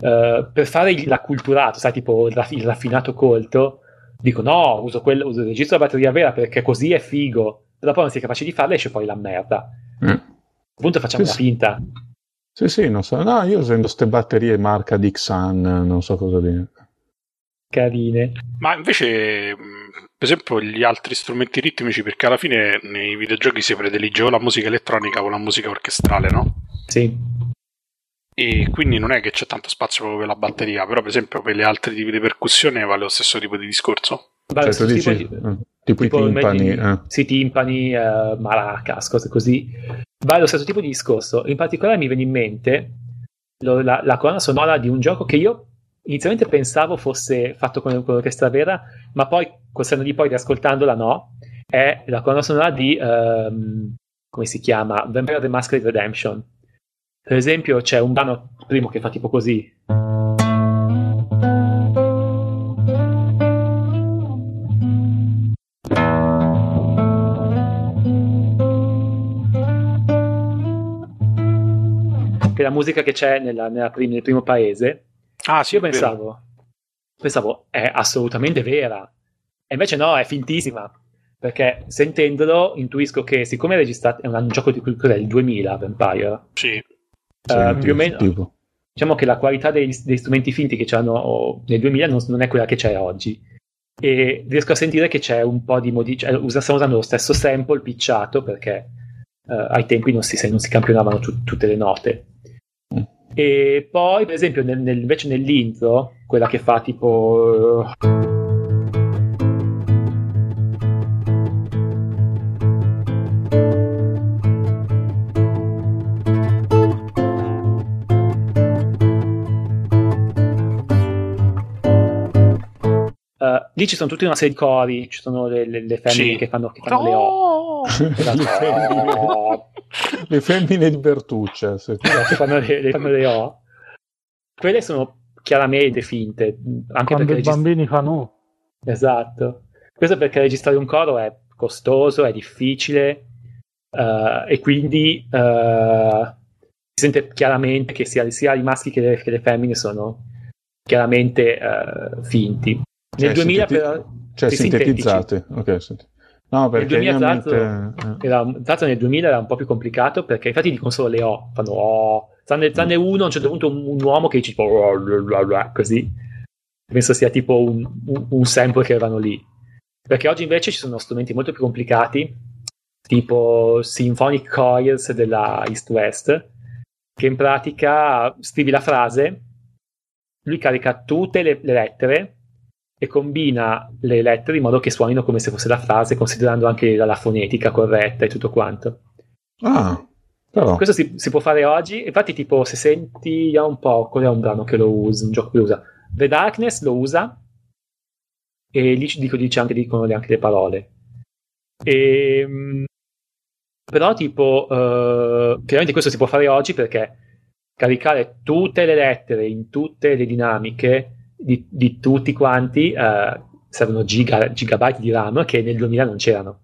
S3: eh, per fare l'acculturato, sai, tipo il, raff- il raffinato colto, dico no, uso, quello, uso il registro della batteria vera perché così è figo. Però poi non si è capace di farlo esce poi la merda. Mm punto facciamo sì, una finta.
S1: Sì, sì, non so. No, io usando queste batterie marca Dixon, non so cosa dire.
S3: Carine.
S4: Ma invece, per esempio, gli altri strumenti ritmici, perché alla fine nei videogiochi si predilige o la musica elettronica o la musica orchestrale, no?
S3: Sì.
S4: E quindi non è che c'è tanto spazio per la batteria, però per esempio per gli altri tipi di percussione vale lo stesso tipo di discorso.
S1: Vale cioè, dici, tipo, di, eh, tipo, tipo, i timpani.
S3: eh. Sì, timpani, uh, maracas, cose così va allo stesso tipo di discorso. In particolare mi viene in mente lo, la, la, colonna sonora di un gioco che io inizialmente pensavo fosse fatto con, con l'orchestra vera, ma poi col senno di poi riascoltandola no. È la colonna sonora di um, come si chiama? Vampire the Masquerade Redemption. Per esempio, c'è un brano primo che fa tipo così. che la musica che c'è nella, nella prim- nel primo paese,
S4: ah, sì,
S3: io pensavo, pensavo è assolutamente vera. E invece no, è fintissima. Perché sentendolo intuisco che siccome è registrato, è un gioco di cos'è, il 2000 Vampire.
S4: Sì.
S3: Uh, più o meno, tipo. diciamo che la qualità dei, dei strumenti finti che c'hanno nel 2000 non, non, è quella che c'è oggi. E riesco a sentire che c'è un po' di modificazione. Cioè, stiamo usando lo stesso sample picciato perché uh, ai tempi non si, non si campionavano tu, tutte le note. E poi, per esempio, nel, nel, invece nell'intro, quella che fa tipo. Uh, lì ci sono tutta una serie di cori, ci sono le, le, le femmine sì. che fanno, che fanno
S1: oh! le O. le femmine di Bertuccia sì.
S3: che fanno le, le, fanno le O quelle sono chiaramente finte anche
S2: quando i regist- bambini fanno
S3: esatto questo perché registrare un coro è costoso è difficile uh, e quindi uh, si sente chiaramente che sia, sia i maschi che le, che le, femmine sono chiaramente uh, finti nel cioè, 2000 sinteti- però
S1: cioè sintetizzate ok senti. No, perché nel 2000, mente...
S3: era, nel 2000 era un po' più complicato perché infatti dicono solo le O, fanno O, tranne, tranne uno a un certo punto un, un uomo che dice tipo così, penso sia tipo un, un, un sample che avevano lì. Perché oggi invece ci sono strumenti molto più complicati, tipo Symphonic Coils della East West, che in pratica scrivi la frase, lui carica tutte le, le lettere e combina le lettere in modo che suonino come se fosse la frase, considerando anche la, la fonetica corretta e tutto quanto.
S1: Ah, però.
S3: Questo si, si, può fare oggi. Infatti, tipo, se senti un po', qual è un brano che lo usa, un gioco che lo usa? The Darkness lo usa e lì dico, dice anche, dicono anche le parole. E, ehm, però, tipo, uh, chiaramente questo si può fare oggi perché caricare tutte le lettere in tutte le dinamiche di, di tutti quanti uh, servono giga, gigabyte di RAM che nel 2000 non c'erano.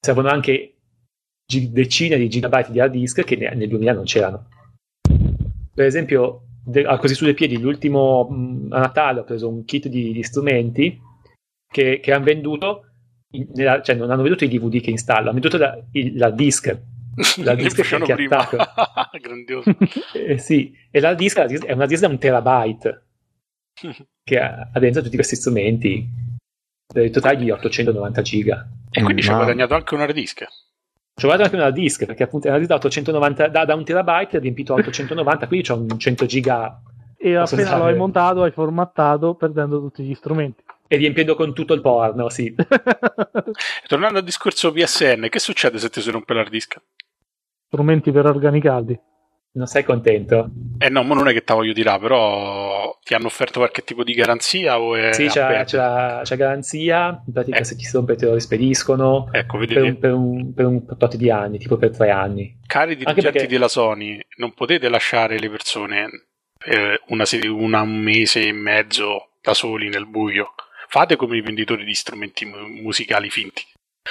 S3: Servono anche gi- decine di gigabyte di hard disk che ne, nel 2000 non c'erano. Per esempio, de- così sulle piedi, l'ultimo mh, a Natale ho preso un kit di, di strumenti che, che hanno venduto, in, nella, cioè non hanno venduto i DVD che installo, hanno venduto la, il, la disk
S4: la disc che attacco. grandioso
S3: eh, sì e la disc è una disc da un terabyte che ha, dentro tutti questi strumenti per il totale di 890 giga.
S4: E quindi mm, ci ha guadagnato anche un hard disk.
S3: Ci ho guardato anche una disk perché appunto è disk da 890 da, da un terabyte riempito a 890 quindi c'ho un 100 giga
S2: e appena usare. lo hai montato hai formattato perdendo tutti gli strumenti
S3: e riempiendo con tutto il porno sì
S4: tornando al discorso PSN che succede se ti si rompe l'hard disk?
S2: strumenti per organi caldi
S3: Non sei contento?
S4: Eh no, ma non è che te voglio dire, però ti hanno offerto qualche tipo di garanzia o è
S3: Sì, c'è, c'è, c'è, garanzia, in pratica eh. se ti si rompe te lo rispediscono ecco, per, un, per, un, per un tot di anni, tipo per tre anni.
S4: Cari dirigenti perché... della Sony, non potete lasciare le persone per una, una, un mese e mezzo da soli nel buio. Fate come i venditori di strumenti musicali finti.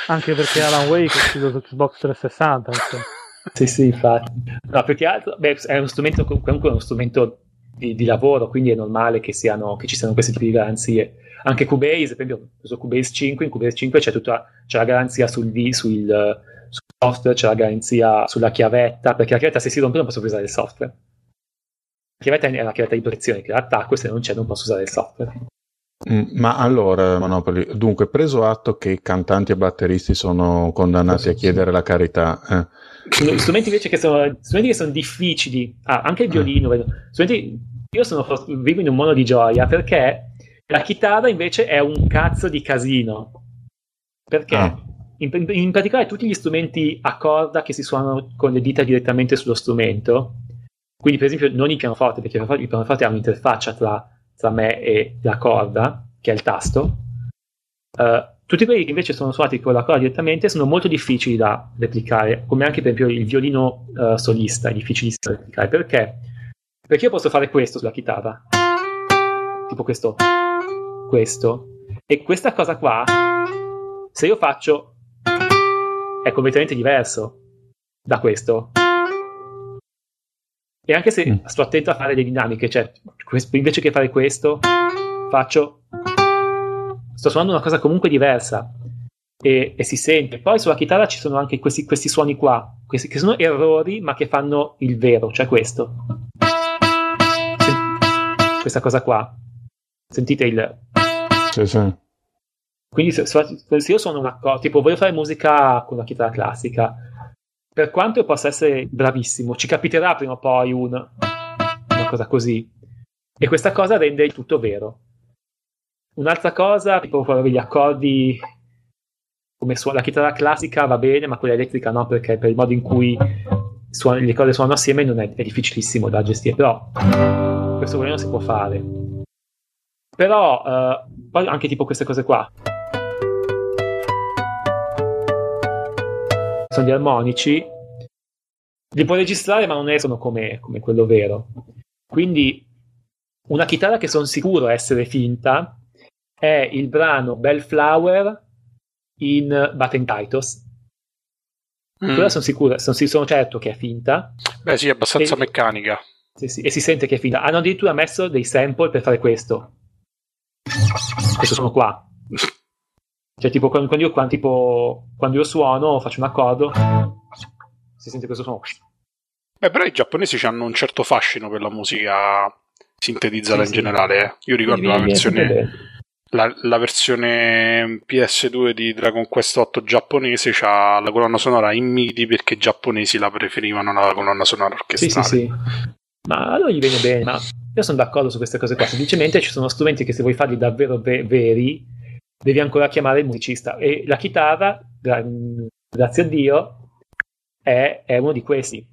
S2: Anche perché Alan Wake è uscito su Xbox 360.
S3: sì, sì, infatti. No, perché altro, beh, è uno strumento, comunque è uno strumento di, di, lavoro, quindi è normale che, siano, che ci siano questi tipi di garanzie. Anche Cubase, per esempio, ho preso Cubase 5, in Cubase 5 c'è, tutta, c'è la garanzia sul, sul, sul software, c'è la garanzia sulla chiavetta, perché la chiavetta se si rompe non posso più usare il software. La chiavetta è la chiavetta di protezione che l'attacco e se non c'è non posso usare il software.
S1: Mm, ma allora, Monopoli, dunque, preso atto che cantanti e batteristi sono condannati a chiedere la carità.
S3: Eh. Strumenti invece che sono, strumenti che sono difficili, ah, anche il violino, eh. strumenti, io sono, vivo in un mondo di gioia perché la chitarra invece è un cazzo di casino. Perché ah. in, in, particolare tutti gli strumenti a corda che si suonano con le dita direttamente sullo strumento, quindi per esempio non il pianoforte, perché il pianoforte ha un'interfaccia tra tra me e la corda, che è il tasto. Uh, tutti quelli che invece sono suonati con la corda direttamente sono molto difficili da replicare, come anche per esempio il violino uh, solista è difficilissimo da replicare. Perché? Perché io posso fare questo sulla chitarra, tipo questo, questo, e questa cosa qua, se io faccio, è completamente diverso da questo. E anche se mm. sto attento a fare le dinamiche, cioè invece che fare questo, faccio. Sto suonando una cosa comunque diversa e, e, si sente. Poi sulla chitarra ci sono anche questi, questi suoni qua, questi, che sono errori ma che fanno il vero, cioè questo. Sent- questa cosa qua. Sentite il.
S1: Sì, sì.
S3: Quindi se, se io suono una cosa, tipo voglio fare musica con la chitarra classica, per quanto possa essere bravissimo, ci capiterà prima o poi un, una cosa così. E questa cosa rende il tutto vero. Un'altra cosa, tipo gli accordi come suona la chitarra classica va bene, ma quella elettrica no, perché per il modo in cui suon- le cose suonano assieme è, è, difficilissimo da gestire. Però questo non si può fare. Però uh, poi anche tipo queste cose qua. sono gli armonici, li puoi registrare ma non escono come, come quello vero. Quindi una chitarra che sono sicuro essere finta è il brano Bellflower in Button Titus. Mm. Quella sono sicuro, sono, sono, certo che è finta.
S4: Beh sì, è abbastanza e, meccanica.
S3: Sì, sì, e si sente che è finta. Hanno addirittura messo dei sample per fare questo. Questo sono qua. Cioè, tipo, quando, io, quando, tipo, quando io suono, faccio un accordo, si sente questo suono.
S4: Beh, però i giapponesi hanno un certo fascino per la musica sintetizzata sì, in sì. generale. Eh. Io ricordo la versione, la, la, versione PS2 di Dragon Quest 8 giapponese c'ha la colonna sonora in MIDI perché i giapponesi la preferivano alla colonna sonora orchestrale.
S3: Sì, sì, sì. Ma allora gli viene bene, ma io sono d'accordo su queste cose qua. Semplicemente ci sono strumenti che se vuoi farli davvero ve- veri devi ancora chiamare il musicista. E la chitarra, gra- grazie a Dio, è, è, uno di questi.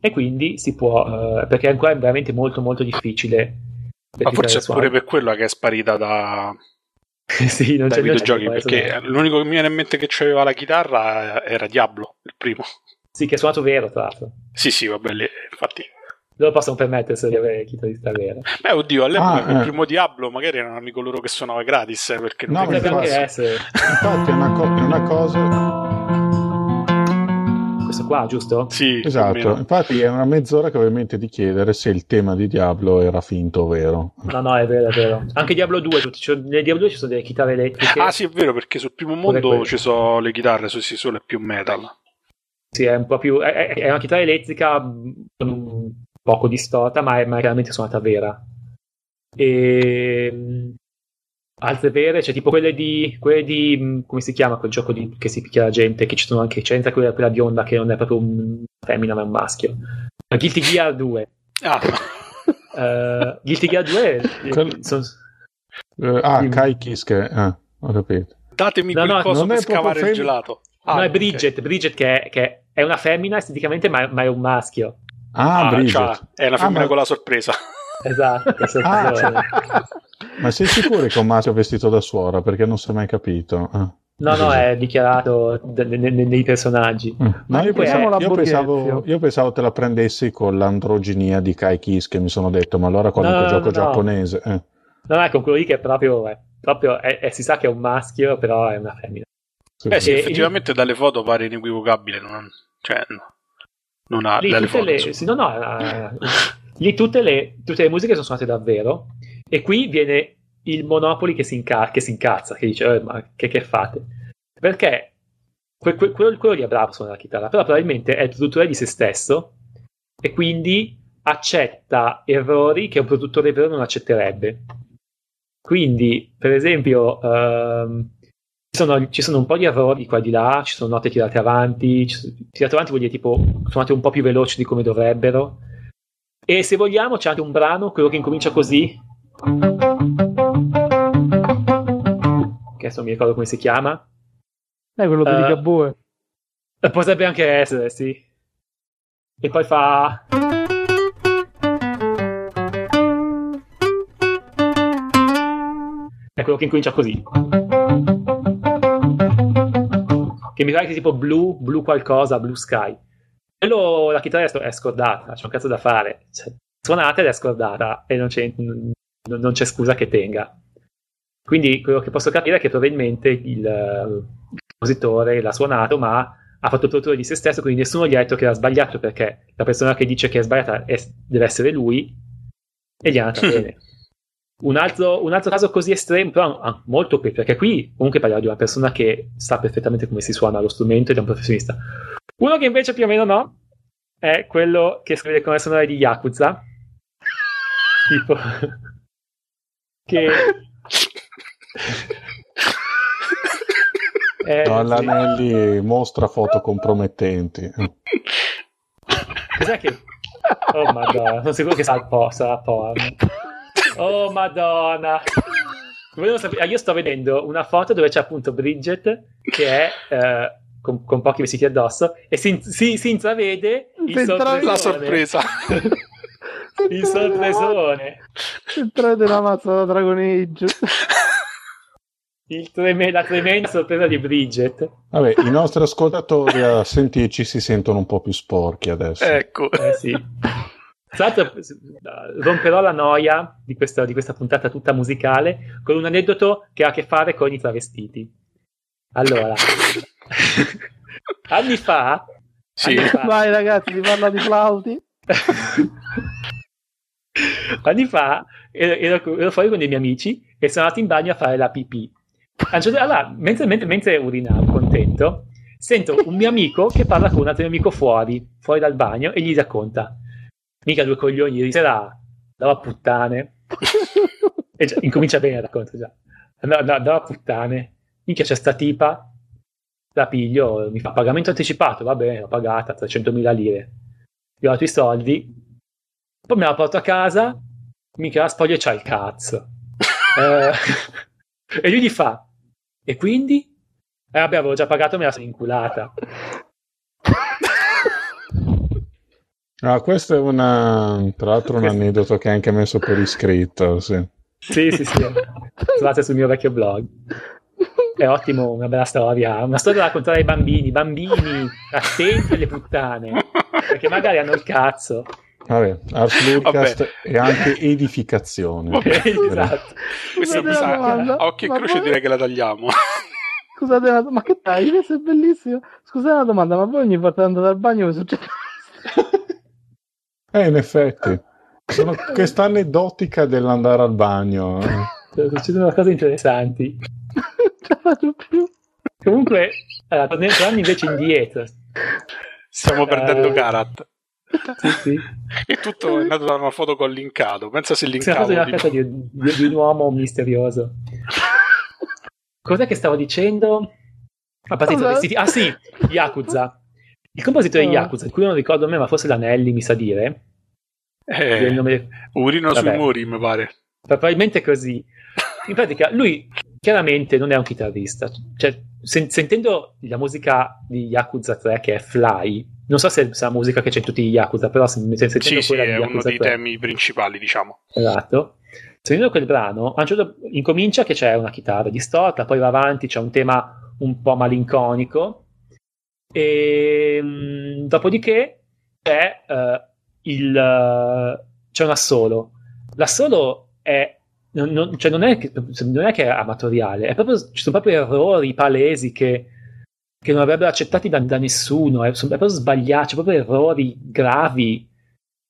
S3: E quindi si può, uh, perché ancora è veramente molto molto difficile.
S4: Ma forse è pure per quello che è sparita da,
S3: sì, non
S4: dai videogiochi, perché l'unico che mi viene in mente che c'aveva la chitarra era Diablo, il primo.
S3: Sì, che è suonato vero, tra l'altro.
S4: Sì, sì, vabbè, lì, infatti
S3: loro possono permettersi di avere chitarrista vero.
S4: Beh, oddio, all'epoca ah, il eh. primo Diablo magari erano amico loro che suonava gratis, eh, perché
S1: non no, potrebbe anche essere. Infatti è una, co- è una cosa
S3: questo qua, giusto?
S4: Sì,
S1: esatto. Infatti è una mezz'ora che avevo in mente di chiedere se il tema di Diablo era finto o vero.
S3: No, no, è vero, è vero. Anche Diablo 2, cioè, nel Diablo 2 ci sono delle chitarre elettriche.
S4: Ah, sì, è vero, perché sul primo mondo ci sono le chitarre, su sì, solo è più metal.
S3: Sì, è un po' più. È, è una chitarra elettrica con poco distorta, ma è, ma è chiaramente suonata vera. E ehm, altre vere, cioè tipo quelle di, quelle di mm, come si chiama quel gioco di, che si picchia la gente, che ci sono anche, c'è anche quella, quella bionda che non è proprio un femmina ma è un maschio. La Guilty Gear 2.
S4: Ah.
S3: Uh, Guilty Gear 2 Quel...
S1: sono... Uh, ah, Kai Kiske, ah, ho capito.
S4: Datemi no, no, coso per scavare fem... il gelato.
S3: Ah, no, è Bridget, okay. Bridget che è, che è, una femmina esteticamente ma, ma è un maschio.
S1: Ah, ah cioè,
S4: è una femmina ah, con la sorpresa.
S3: Esatto, ah, cioè.
S1: ma sei sicuro che Massimo è vestito da suora? Perché non si è mai capito. Ah.
S3: No, no, è dichiarato nei personaggi.
S1: Mm. Ma io pensavo, io, pensavo, io pensavo, te la prendessi con l'androginia di Kai Kiss che mi sono detto, ma allora qualunque no, gioco no, giapponese... Eh.
S3: No, no, con quello lì che è proprio... È, proprio è, è, si sa che è un maschio, però è una femmina.
S4: Sì, eh sì, effettivamente il... dalle foto pare inequivocabile, non, cioè, no, non ha
S3: lì
S4: delle
S3: foto. Le, sì, no, no, uh, lì tutte le, tutte le musiche sono suonate davvero e qui viene il Monopoli che si, inca- che si incazza, che dice, eh, ma che, che fate? Perché que- que- quello, quello lì è bravo suonare la chitarra, però probabilmente è il produttore di se stesso e quindi accetta errori che un produttore vero non accetterebbe. Quindi, per esempio, ehm, ci, sono, ci, sono, un po' di errori qua e di là, ci sono note tirate avanti, tirate avanti vuol dire tipo suonate un po' più veloci di come dovrebbero. E se vogliamo c'è anche un brano, quello che incomincia così. Che adesso non mi ricordo come si chiama.
S2: È quello di uh, Ligabue.
S3: Potrebbe anche essere, sì. E poi fa... È quello che incomincia così. Che mi pare che tipo blu, blu qualcosa, blue sky. Quello, la chitarra è scordata, c'è un cazzo da fare. Cioè, suonata ed è scordata e non c'è, non c'è scusa che tenga. Quindi quello che posso capire è che probabilmente il, il compositore l'ha suonato, ma ha fatto il produttore di se stesso, quindi nessuno gli ha detto che era sbagliato perché la persona che dice che è sbagliata è, deve essere lui e gli è andata bene. Un altro, un altro, caso così estremo, però ah, molto qui, perché qui comunque parliamo di una persona che sa perfettamente come si suona lo strumento ed è un professionista. Uno che invece più o meno no, è quello che scrive colonne sonore di Yakuza. tipo... che...
S1: eh, Don sì. mostra foto compromettenti.
S3: Cos'è che... Oh madonna, sono sicuro che sa il po', sarà porno. Oh madonna. Ah, io sto vedendo una foto dove c'è appunto Bridget che è eh, con, con, pochi vestiti addosso e si, si, si intravede il
S4: la sorpresa.
S3: il sorpresone.
S2: Entrate nella mazza da Dragon Age.
S3: Treme- la tremenda sorpresa di Bridget.
S1: Vabbè, i nostri ascoltatori a sentirci si sentono un po' più sporchi adesso.
S4: Ecco.
S3: Eh sì. Tra l'altro romperò la noia di questa, di questa, puntata tutta musicale con un aneddoto che ha a che fare con i travestiti. Allora, anni fa...
S2: Sì. Anni fa Vai ragazzi, vi parlo di flauti.
S3: anni fa ero, ero, fuori con dei miei amici e sono andato in bagno a fare la pipì. Allora, mentre, mentre, mentre urinavo contento, sento un mio amico che parla con un altro mio amico fuori, fuori dal bagno, e gli racconta mica due coglioni, ieri sera andava a puttane. e già, incomincia bene il racconto già. Andava, andava a puttane. Minchia c'è sta tipa, la piglio, mi fa pagamento anticipato, va bene, l'ho pagata 300.000 lire. Gli ho dato i soldi, poi me la porto a casa, mica la spoglia c'ha il cazzo. eh, e lui gli fa, e quindi? Eh vabbè, avevo già pagato, me la sono inculata.
S1: Ah, questo è una, tra l'altro un aneddoto che hai anche messo per iscritto, sì.
S3: Sì, sì, sì. Trovate sul mio vecchio blog. È ottimo, una bella storia. Una storia da raccontare ai bambini. Bambini, attenti alle puttane. Perché magari hanno il cazzo.
S1: Vabbè, Ars Ludcast è anche edificazione.
S3: esatto.
S4: Questa mi sa, a occhio e croce direi che la tagliamo.
S2: Scusate, ma che dai? Questo è bellissimo. Scusate una domanda, ma voi ogni volta andate al bagno che succede?
S1: Eh, in effetti. Sono questa aneddotica dell'andare al bagno.
S3: Eh. Succedono cose interessanti. Comunque, allora, torniamo invece indietro.
S4: Stiamo perdendo uh, Karat.
S3: Sì, sì.
S4: E tutto è nato da una foto con linkato. Pensa se linkavo.
S3: Di... Una di, di, di un uomo misterioso. Cos'è che stavo dicendo? A parte Ah sì, Yakuza. Il compositore di Yakuza, di cui non ricordo me, ma forse l'Anelli mi sa dire.
S4: Eh, nome... Urino Vabbè. sui muri, mi pare.
S3: Probabilmente così. In pratica, lui chiaramente non è un chitarrista. Cioè, sen- sentendo la musica di Yakuza 3 che è Fly, non so se è la musica che c'è in tutti gli Yakuza, però se, se
S4: sentendo sì, quella sì, è uno dei 3, temi principali, diciamo.
S3: Esatto. Sentendo quel brano, a un certo incomincia che c'è una chitarra distorta, poi va avanti, c'è un tema un po' malinconico, e mh, mm, dopodiché c'è uh, il uh, c'è un assolo. L'assolo è non, non, cioè non, è che, non, è che, è amatoriale, proprio, ci sono proprio errori palesi che, che non avrebbero accettati da, da nessuno, è, sono, è proprio sbagliato, c'è proprio errori gravi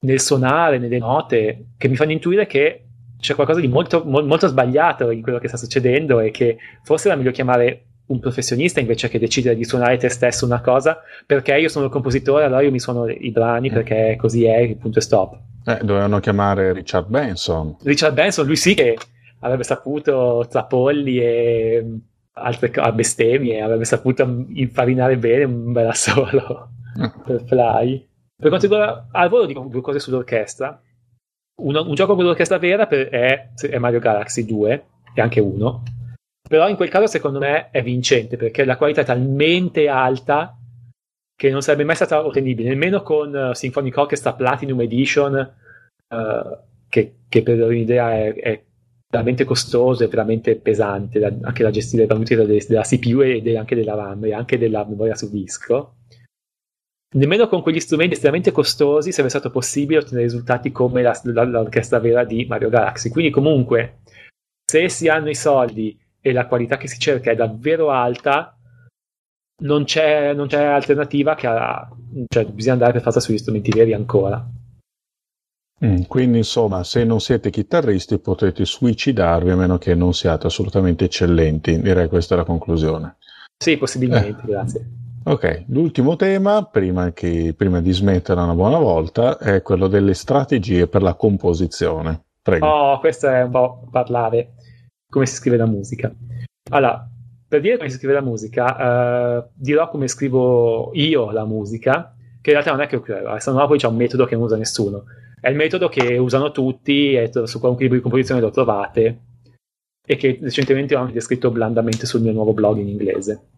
S3: nel suonare, nelle note, che mi fanno intuire che c'è qualcosa di molto, mo, molto sbagliato in quello che sta succedendo e che forse era meglio chiamare un professionista invece che decidere di suonare te stesso una cosa perché io sono il compositore allora io mi suono i brani mm. perché così è il punto e stop.
S1: Eh, dovevano chiamare Richard Benson.
S3: Richard Benson lui sì che avrebbe saputo tra polli e altre bestemmie avrebbe saputo infarinare bene un bel assolo mm. per Fly. Per quanto riguarda al volo dico due cose sull'orchestra. Un, un gioco con l'orchestra vera per, è, è Mario Galaxy 2 e anche 1 però in quel caso secondo me è vincente perché la qualità è talmente alta che non sarebbe mai stata ottenibile, nemmeno con uh, Symphonic Orchestra Platinum Edition, uh, che, che, per un'idea è, è, veramente costoso e veramente pesante da, anche da gestire di vista della CPU e de, anche della RAM e anche della memoria su disco. Nemmeno con quegli strumenti estremamente costosi sarebbe stato possibile ottenere risultati come la, la, l'orchestra vera di Mario Galaxy. Quindi comunque, se si hanno i soldi e la qualità che si cerca è davvero alta, non c'è, non c'è alternativa che ha, cioè bisogna andare per forza sugli strumenti veri ancora.
S1: Mm, quindi insomma, se non siete chitarristi potete suicidarvi a meno che non siate assolutamente eccellenti, direi questa è la conclusione.
S3: Sì, possibilmente, eh. grazie.
S1: Ok, l'ultimo tema, prima, che, prima di smetterla una buona volta, è quello delle strategie per la composizione. Prego.
S3: Oh, questo è un po' parlare come si scrive la musica. Allora, per dire come si scrive la musica, uh, dirò come scrivo io la musica, che in realtà non è che a San Napoli c'è un metodo che non usa nessuno. È il metodo che usano tutti e su qualunque libro di composizione lo trovate e che recentemente ho anche descritto blandamente sul mio nuovo blog in inglese.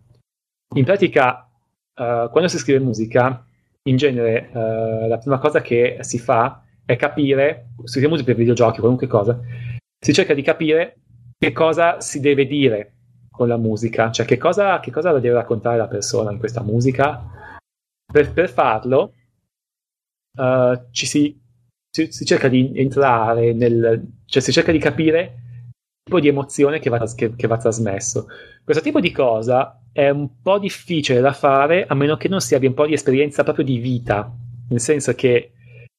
S3: In pratica, uh, quando si scrive musica, in genere uh, la prima cosa che si fa è capire, si scrive musica per videogiochi, qualunque cosa, si cerca di capire che cosa si deve dire con la musica, cioè che cosa, che cosa deve raccontare la persona in questa musica. Per, per farlo uh, ci si, si, si, cerca di entrare nel, cioè si cerca di capire il tipo di emozione che va, che, che va trasmesso. Questo tipo di cosa è un po' difficile da fare a meno che non si abbia un po' di esperienza proprio di vita, nel senso che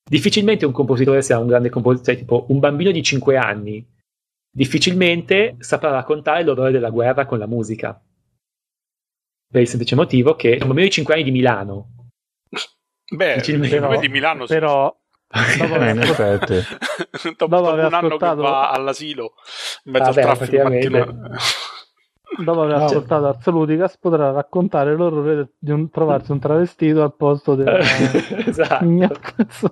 S3: difficilmente un compositore sia un grande compositore, cioè tipo un bambino di 5 anni difficilmente saprà raccontare l'orrore della guerra con la musica. Per il semplice motivo che un bambino di 5 anni di Milano.
S4: Beh, però, di Milano
S2: però, dopo,
S1: in effetti.
S4: dopo, dopo un anno ascoltato... che va all'asilo in mezzo Vabbè, al traffico
S2: dopo aver no. ascoltato Arsaluticas potrà raccontare l'orrore di un, trovarsi un travestito al posto del
S3: esatto.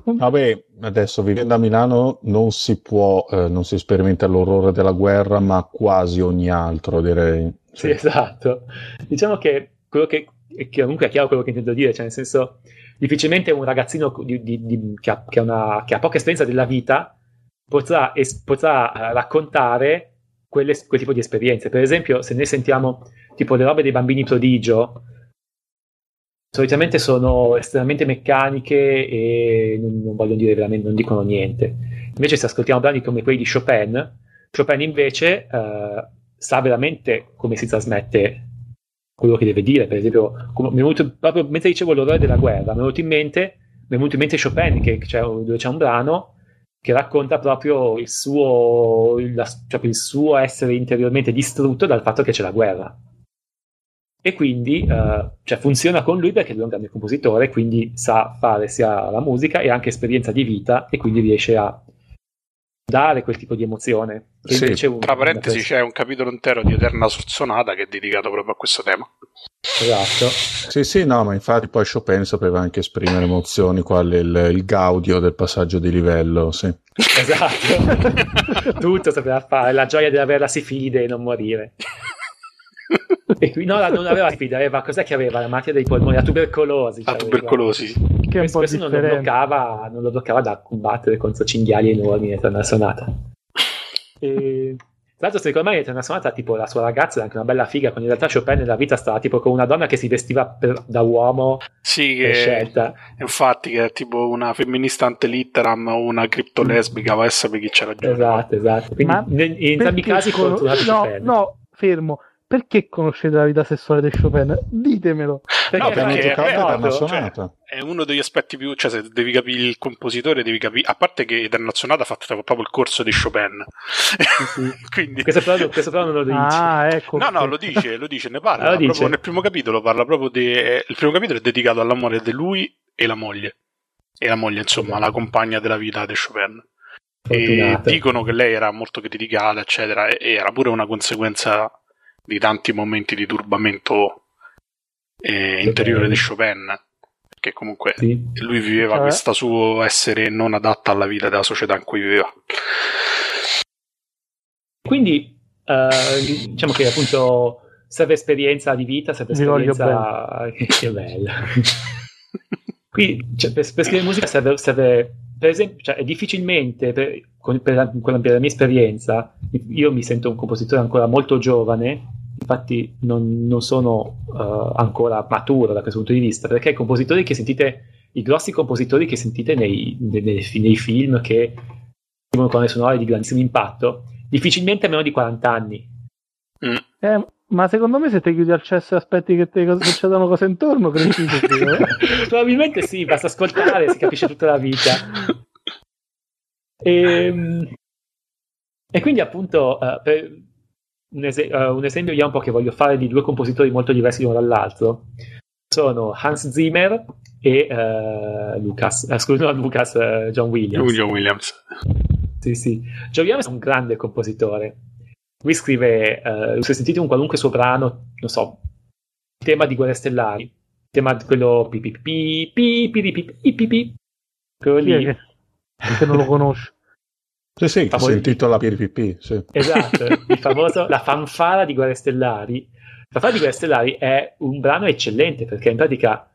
S1: vabbè adesso vivendo a Milano non si può eh, non si sperimenta l'orrore della guerra ma quasi ogni altro direi
S3: sì, sì esatto diciamo che quello che, che comunque è chiaro quello che intendo dire cioè nel senso difficilmente un ragazzino di, di, di, che, ha, che, ha una, che, ha, poca esperienza della vita potrà, es, potrà uh, raccontare quelle, quel tipo di esperienze. Per esempio, se noi sentiamo tipo le robe dei bambini prodigio, solitamente sono estremamente meccaniche e non, non vogliono dire veramente, non dicono niente. Invece, se ascoltiamo brani come quelli di Chopin, Chopin invece uh, sa veramente come si trasmette quello che deve dire. Per esempio, come, venuto, proprio mentre dicevo l'orrore della guerra, mi è venuto in mente, mi è venuto in mente Chopin, che, c'è, dove c'è un brano che racconta proprio il suo, il, cioè il suo, essere interiormente distrutto dal fatto che c'è la guerra. E quindi uh, cioè funziona con lui perché lui è un grande compositore, quindi sa fare sia la musica e anche esperienza di vita e quindi riesce a dare quel tipo di emozione.
S4: Sì, tra parentesi c'è un capitolo intero di Eterna Sorzonata che è dedicato proprio a questo tema.
S3: Esatto.
S1: Sì, sì, no, ma infatti poi Chopin sapeva anche esprimere emozioni, quale il, il gaudio del passaggio di livello, sì.
S3: Esatto. Tutto sapeva fare, la gioia di avere la sifide e non morire. e qui, no, non aveva sfida, aveva cos'è che aveva? La malattia dei polmoni, la tubercolosi.
S4: La tubercolosi.
S3: Che un spesso non lo, bloccava, non lo bloccava da combattere contro cinghiali enormi in Eterna Sonata. E... Tra l'altro, secondo me, Eterna Sonata, tipo la sua ragazza era anche una bella figa, quando in realtà Chopin nella vita stava tipo con una donna che si vestiva per, da uomo.
S4: Sì, che scelta. infatti, che è tipo una femminista antelitteram o una criptolesbica, va a sapere chi c'era
S3: giù. Esatto, esatto. Quindi, Ma in, in entrambi i casi, con...
S2: no, Chopin. no, fermo perché conoscete la vita sessuale di Chopin? Ditemelo.
S4: Perché, no, perché è, noto, cioè, è uno degli aspetti più. Cioè, se devi capire il compositore, devi capire. A parte che Eterna Sonata ha fatto proprio il corso di Chopin.
S3: Sì, Quindi... questo, però, questo però non lo dice.
S2: Ah, ecco.
S4: No, no, lo dice, lo dice, ne parla. Allora dice. Nel primo capitolo parla proprio di. Il primo capitolo è dedicato all'amore di lui e la moglie. E la moglie, insomma, la compagna della vita di Chopin. E dicono che lei era molto criticata, eccetera, e era pure una conseguenza di tanti momenti di turbamento eh, interiore di Chopin che comunque sì. lui viveva cioè... questo suo essere non adatta alla vita della società in cui viveva.
S3: Quindi uh, diciamo che appunto serve esperienza di vita serve esperienza che bella qui cioè, per, per, scrivere musica serve, serve per esempio cioè, è difficilmente per, con, per, la, per la mia esperienza io mi sento un compositore ancora molto giovane infatti non, non sono uh, ancora maturo da questo punto di vista, perché i compositori che sentite, i grossi compositori che sentite nei, nei, nei film che scrivono colonne sonore di grandissimo impatto, difficilmente meno di 40 anni.
S2: Mm. Eh, ma secondo me se ti chiudi al cesso e aspetti che ti succedano cose intorno, cresci
S3: eh? Probabilmente sì, basta ascoltare, si capisce tutta la vita. E, ehm, e quindi appunto uh, per, un, es- uh, un, esempio vediamo un po' che voglio fare di due compositori molto diversi l'uno dall'altro sono Hans Zimmer e uh, Lucas, uh, scusa, no, Lucas, John Williams.
S4: John Williams.
S3: Sì, sì. John Williams è un grande compositore. Lui scrive, eh, se sentite un qualunque suo brano, non so, tema di Guerre Stellari, tema di quello pipipi, pipipi, pipipi, quello lì.
S2: Che, non lo conosce.
S1: Sì, sì, Famol- si intitola PPP.
S3: Esatto, il famoso, la fanfara di Guerre Stellari. La fanfara di Guerre Stellari è un brano eccellente perché in pratica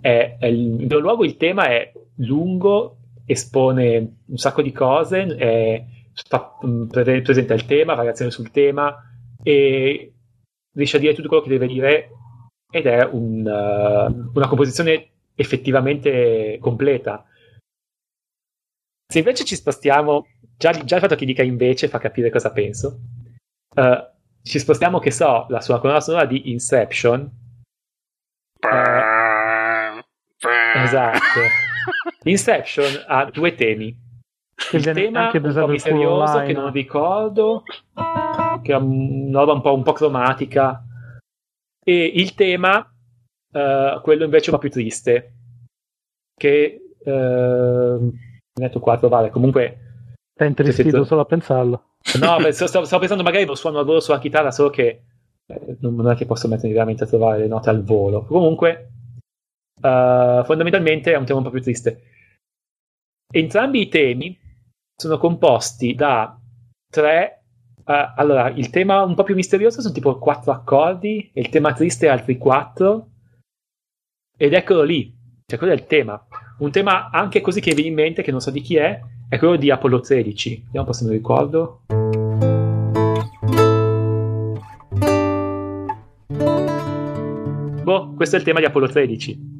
S3: è, è primo luogo il tema è lungo, espone un sacco di cose, è, fa, mm, pre- presenta il tema, variazioni sul tema e riesce a dire tutto quello che deve dire ed è un, uh, una composizione effettivamente completa. Se invece ci spostiamo Già, già, il fatto che dica invece fa capire cosa penso. Uh, ci spostiamo, che so, la sua colonna sonora di Inception. Uh, esatto. Inception ha due temi. Il tema un po' misterioso che non ricordo, che è una roba un po', un po cromatica, e il tema, uh, quello invece un po' più triste, che uh, netto 4 vale comunque
S2: Stai intristito solo a pensarlo.
S3: No, stavo, stavo, pensando magari lo suono a volo sulla chitarra, solo che eh, non è che posso mettermi veramente a trovare le note al volo. Comunque, uh, fondamentalmente è un tema un po' più triste. Entrambi i temi sono composti da tre. Uh, allora, il tema un po' più misterioso sono tipo quattro accordi, e il tema triste altri quattro. Ed eccolo lì, cioè quello è il tema. Un tema anche così che viene in mente, che non so di chi è, è quello di Apollo 13. Vediamo un po' se mi ricordo. Boh, questo è il tema di Apollo 13.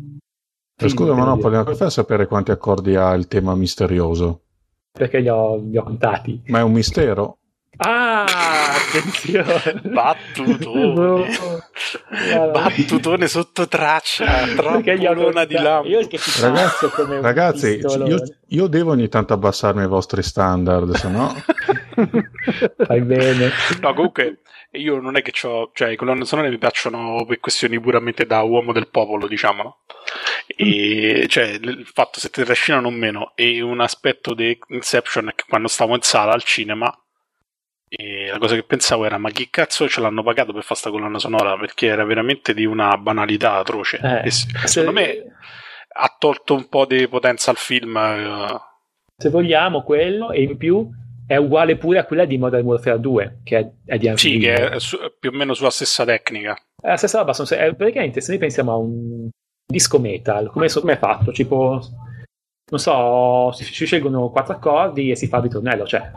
S1: Eh, scusa, ma no, fai a sapere quanti accordi ha il tema misterioso?
S3: Perché li ho, li ho contati.
S1: Ma è un mistero?
S3: Ah, attenzione!
S4: Battutone! Battutone sotto traccia, trappolona di lampo. Io
S1: che ragazzi, ragazzi io, io, devo ogni tanto abbassarmi i vostri standard, se no...
S3: Fai bene.
S4: No, comunque, io non è che ho... Cioè, i colonne sonore mi piacciono per questioni puramente da uomo del popolo, diciamo, no? E cioè il fatto se ti trascinano o meno. E un aspetto di Inception è che quando stavo in sala al cinema la cosa che pensavo era ma chi cazzo ce l'hanno pagato per fare sta colonna sonora? Perché era veramente di una banalità atroce. Eh, e secondo me ha tolto un po' di potenza al film uh...
S3: se vogliamo quello e in più è uguale pure a quella di Modern Warfare 2 che è, è di
S4: Sì, che è su, più o meno sulla stessa tecnica.
S3: È la stessa roba è, praticamente se noi pensiamo a un disco metal come, come è fatto tipo non so si, si scelgono quattro accordi e si fa il ritornello cioè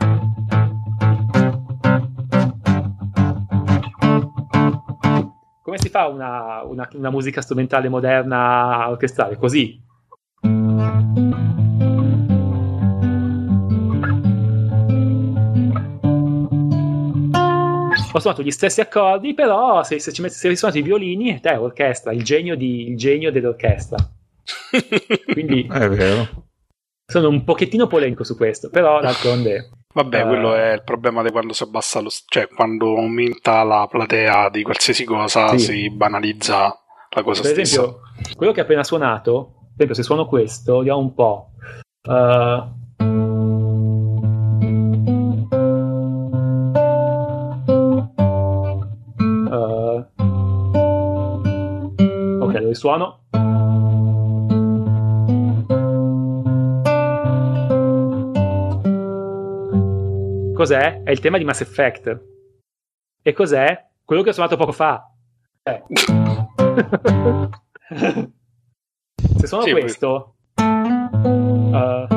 S3: come si fa una, una, una musica strumentale moderna orchestrale? Così. Ho suonato gli stessi accordi, però se, se ci metti se risuonati i violini, te orchestra, il genio, di, il genio dell'orchestra. Quindi
S1: è vero.
S3: Sono un pochettino polemico su questo, però d'altronde
S4: Vabbè, uh, quello è il problema di quando si abbassa lo... cioè quando aumenta la platea di qualsiasi cosa sì. si banalizza la cosa
S3: per
S4: stessa.
S3: esempio, quello che ha appena suonato, per esempio, se suono questo, vediamo un po'. Uh, ok, lo risuono. Cos'è? È il tema di Mass Effect. E cos'è? Quello che ho suonato poco fa. Eh. se suono sì, questo...
S2: Uh...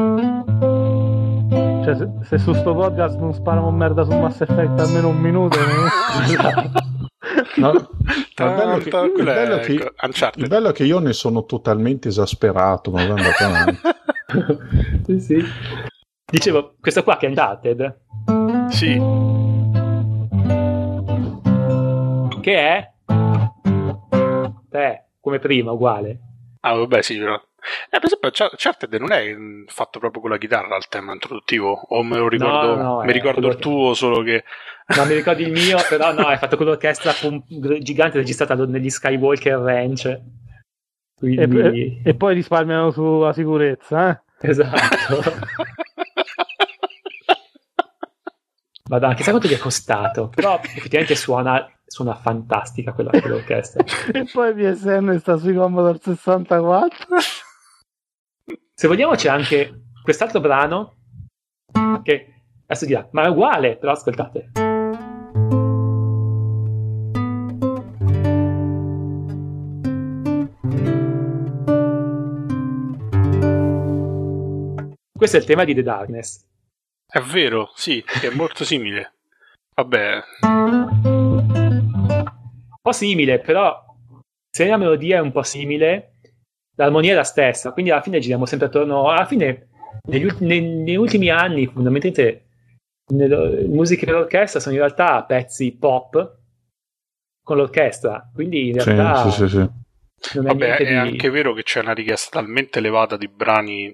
S2: Cioè, se, se, su sto podcast non sparano merda su Mass Effect almeno un minuto...
S1: No, il, bello che, il, bello che, il, bello è che, io ne sono totalmente esasperato. Ma guarda
S3: sì, sì. Dicevo, questo qua che è Uncharted.
S4: Sì.
S3: Che è? Beh, come prima, uguale.
S4: Ah, vabbè, sì, però. Eh, per esempio, Uncharted non è fatto proprio con la chitarra al tema introduttivo, o me lo ricordo, no, no, mi ricordo il tuo, solo che...
S3: No, mi ricordo il mio, però no, è fatto con l'orchestra gigante registrata negli Skywalker Ranch.
S2: Quindi... E, e, poi risparmiano sulla sicurezza,
S3: eh? Esatto. Madonna, chissà quanto gli è costato. Però effettivamente suona, suona fantastica quella, quell'orchestra.
S2: e poi PSN sta sui Commodore 64.
S3: Se vogliamo c'è anche quest'altro brano che adesso dirà, ma è uguale, però ascoltate. Questo è il tema di The Darkness.
S4: È vero, sì, è molto simile. Vabbè.
S3: Un po' simile, però se la melodia è un po' simile, l'armonia è la stessa, quindi alla fine giriamo sempre attorno. Alla fine, negli, ulti- negli ultimi anni, fondamentalmente, le musiche per l'orchestra sono in realtà pezzi pop con l'orchestra, quindi in realtà.
S1: Sì, sì, sì,
S4: sì. Vabbè, è di... anche vero che c'è una richiesta talmente elevata di brani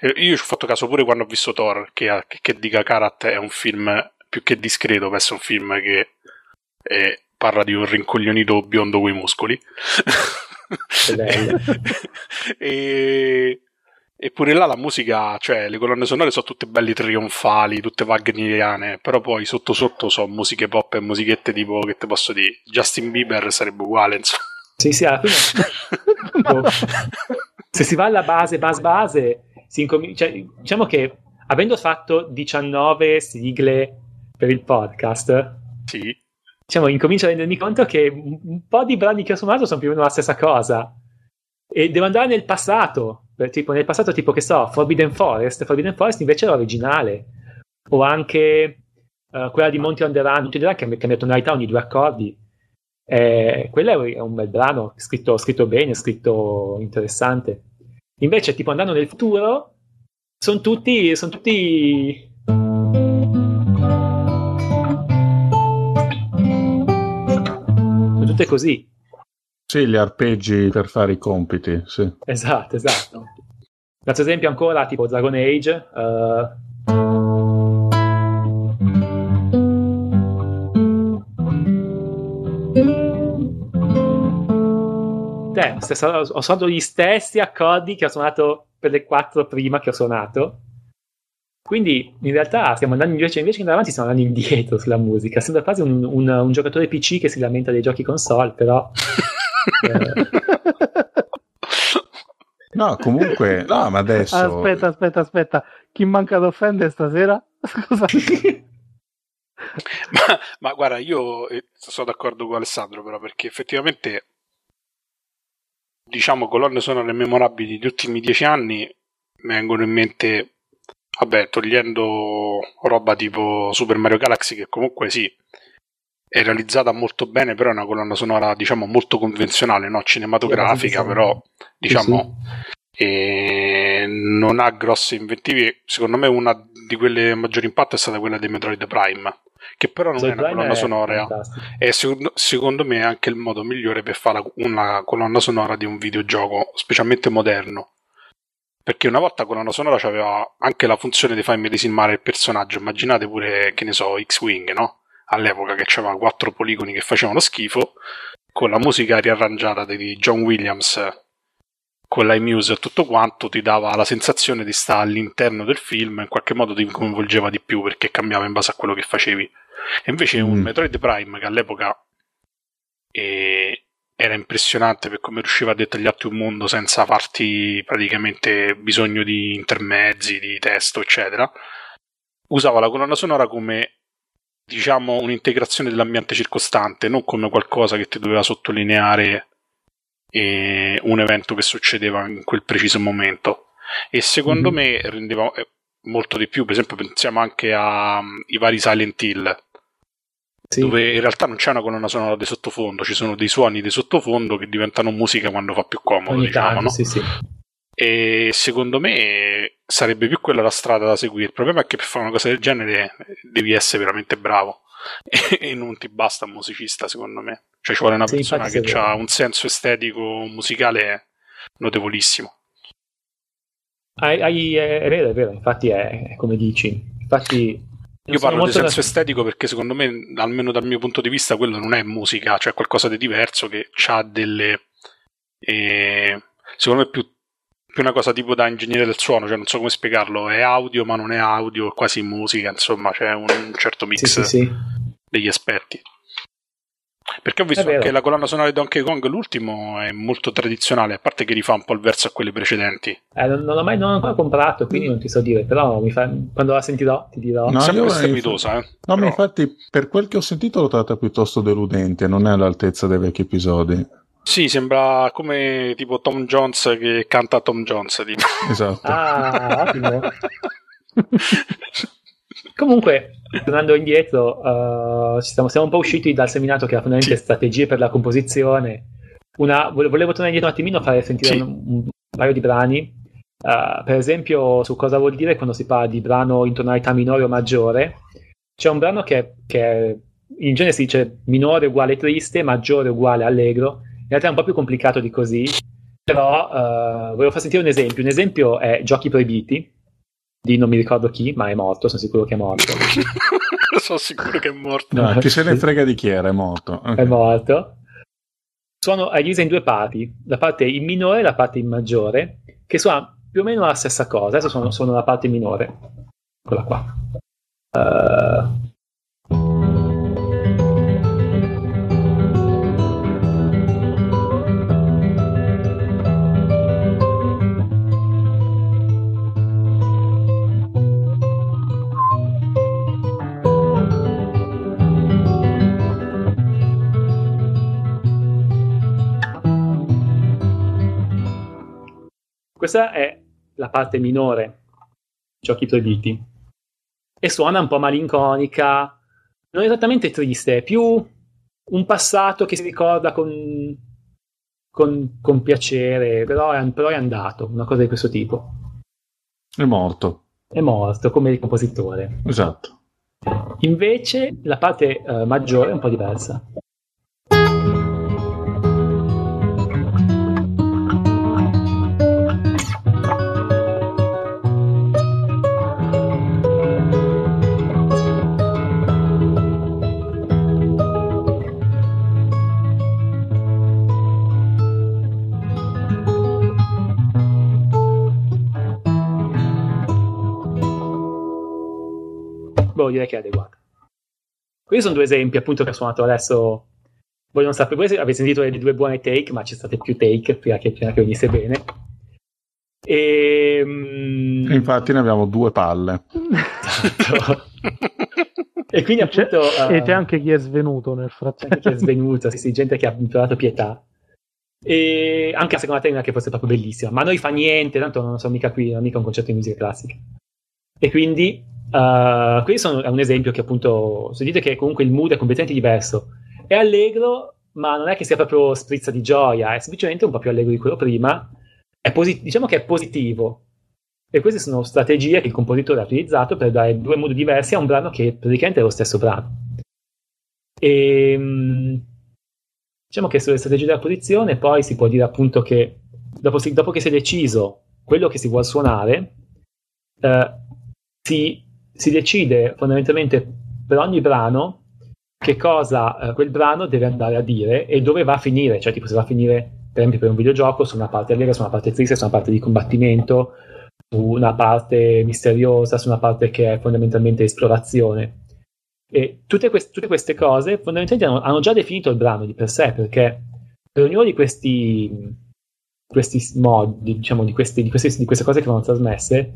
S4: io ci ho fatto caso pure quando ho visto Thor, che, che dica Karat è un film più che discreto, penso un film che eh, parla di un rincoglionito biondo coi muscoli. e, eppure là la musica, cioè le colonne sonore sono tutte belle trionfali, tutte wagneriane, però poi sotto sotto sono musiche pop e musichette tipo, che te posso dire, Justin Bieber sarebbe uguale, insomma.
S3: Sì, sì, alla fine... Se si va alla base, base, base, si incomincia, cioè, diciamo che avendo fatto 19 sigle per il podcast,
S4: sì.
S3: diciamo, incomincio a rendermi conto che un, po' di brani che ho suonato sono più o meno la stessa cosa. E devo andare nel passato, tipo nel passato tipo che so, Forbidden Forest, Forbidden Forest invece era originale, o anche uh, quella di Monty on the Run, Monty on the Run che cambia tonalità ogni due accordi. Eh, quello è un bel brano, scritto, scritto bene, scritto interessante. Invece, tipo andando nel futuro, sono tutti, sono tutti sono tutte così.
S1: Sì, gli arpeggi per fare i compiti, sì.
S3: Esatto, esatto. Faccio esempio ancora tipo Dragon Age. Uh... Te, Cioè, ho suonato gli stessi accordi che ho suonato per le quattro prima che ho suonato. Quindi in realtà stiamo andando invece, invece che andare avanti, stiamo andando indietro sulla musica. Sembra quasi un, un, un giocatore PC che si lamenta dei giochi console, però.
S1: eh. No, comunque, no, ma adesso.
S2: Aspetta, aspetta, aspetta. Chi manca ad offendere stasera? Scusa.
S4: ma, ma, guarda, io eh, sono d'accordo con Alessandro, però, perché effettivamente, diciamo, colonne sonore memorabili degli ultimi dieci anni mi vengono in mente, vabbè, togliendo roba tipo Super Mario Galaxy, che comunque sì, è realizzata molto bene, però è una colonna sonora, diciamo, molto convenzionale, no? cinematografica, però, diciamo, sì, sì. Non ha grosse inventive. Secondo me una di quelle maggiori impatto è stata quella di Metroid Prime, che però non Metroid è una colonna sonora, e secondo, secondo, me è anche il modo migliore per fare una colonna sonora di un videogioco, specialmente moderno. Perché una volta colonna sonora aveva anche la funzione di far medesimare il personaggio. Immaginate pure, che ne so, X-Wing, no? all'epoca che c'aveva quattro poligoni che facevano schifo, con la musica riarrangiata di John Williams, con l'iMuse e tutto quanto, ti dava la sensazione di stare all'interno del film, in qualche modo ti coinvolgeva di più perché cambiava in base a quello che facevi. E invece mm. un Metroid Prime che all'epoca eh, era impressionante per come riusciva a dettagliarti un mondo senza farti praticamente bisogno di intermezzi, di testo, eccetera. Usava la colonna sonora come diciamo, un'integrazione dell'ambiente circostante, non come qualcosa che ti doveva sottolineare eh, un evento che succedeva in quel preciso momento. E secondo mm-hmm. me rendeva eh, molto di più, per esempio pensiamo anche ai um, vari Silent Hill, sì. dove in realtà non c'è una colonna sonora di sottofondo, ci sono dei suoni di sottofondo che diventano musica quando fa più comodo, Ogni diciamo, tanto, no?
S3: sì, sì.
S4: E secondo me sarebbe più quella la strada da seguire. Il problema è che per fare una cosa del genere devi essere veramente bravo e non ti basta un musicista, secondo me. Cioè ci vuole una sì, persona che ha un senso estetico musicale notevolissimo.
S3: Hai, hai, è vero, è vero, infatti è, è come dici. Infatti
S4: io parlo di senso da... estetico perché secondo me, almeno dal mio punto di vista, quello non è musica, cioè qualcosa di diverso che ha delle... Eh, secondo me più più una cosa tipo da ingegnere del suono, cioè non so come spiegarlo, è audio ma non è audio, è quasi musica, insomma c'è un certo mix sì, sì, sì. degli esperti. Perché ho visto che la colonna sonora di Donkey Kong, l'ultimo, è molto tradizionale, a parte che rifà un po' il verso a quelli precedenti.
S3: Eh, non, non l'ho mai non ho ancora comprato, quindi non ti so dire, però fa, quando la sentirò ti dirò.
S4: No, Sempre strepitosa, eh.
S1: No, però... ma infatti per quel che ho sentito l'ho trovata piuttosto deludente, non è all'altezza dei vecchi episodi.
S4: Sì, sembra come tipo Tom Jones che canta Tom Jones. Tipo.
S1: Esatto.
S3: Ah, ottimo. Comunque, tornando indietro, uh, siamo, siamo, un po' usciti dal seminato che era fondamentalmente sì. strategie per la composizione. Una, volevo tornare indietro un attimino, fare sentire sì. un, un, paio di brani. Uh, per esempio, su cosa vuol dire quando si parla di brano in tonalità minore o maggiore. C'è un brano che, che in genere si dice minore uguale triste, maggiore uguale allegro in realtà è un po' più complicato di così, però uh, volevo far sentire un esempio. Un esempio è Giochi Proibiti, di non mi ricordo chi, ma è morto, sono sicuro che è morto.
S4: sono sicuro che è morto.
S1: No, chi se ne frega di chi era, è morto.
S3: Okay. È morto. Sono divise in due parti, la parte in minore e la parte in maggiore, che sono più o meno la stessa cosa. Adesso sono, sono la parte minore. Quella qua. Uh, Questa è la parte minore, giochi proibiti. E suona un po' malinconica, non esattamente triste, è più un passato che si ricorda con, con, con piacere, però è, però è andato, una cosa di questo tipo.
S1: È morto.
S3: È morto come il compositore.
S1: Esatto.
S3: Invece la parte uh, maggiore è un po' diversa. Direi che è adeguata. Questi sono due esempi appunto che ho suonato adesso. Voi non sapete, voi avete sentito le due buone take, ma ci state più take prima che, prima che venisse bene.
S1: E, um... Infatti ne abbiamo due palle.
S3: Esatto. e quindi appunto...
S2: Uh, e c'è anche chi è svenuto nel frattempo.
S3: C'è anche chi è svenuto, sì, sì, gente che ha trovato pietà. E anche la seconda tecnica che fosse proprio bellissima, ma noi fa niente, tanto non sono mica qui, non è mica un concerto di musica classica. E quindi uh, questo è un esempio che appunto, se dite che comunque il mood è completamente diverso, è allegro, ma non è che sia proprio sprizza di gioia, è semplicemente un po' più allegro di quello prima, posit- diciamo che è positivo. E queste sono strategie che il compositore ha utilizzato per dare due modi diversi a un brano che praticamente è lo stesso brano. E, ehm, diciamo che sulle strategie della posizione poi si può dire appunto che dopo, si, dopo che si è deciso quello che si vuole suonare, eh, si, si, decide fondamentalmente per ogni brano che cosa eh, quel brano deve andare a dire e dove va a finire, cioè tipo se va a finire per esempio per un videogioco su una parte allegra, su una parte triste, su una parte di combattimento, su una parte misteriosa, su una parte che è fondamentalmente esplorazione. E tutte, quest- tutte queste cose fondamentalmente hanno, hanno, già definito il brano di per sé, perché per ognuno di questi, questi modi, diciamo, di, questi, di, questi, di, queste cose che vanno trasmesse,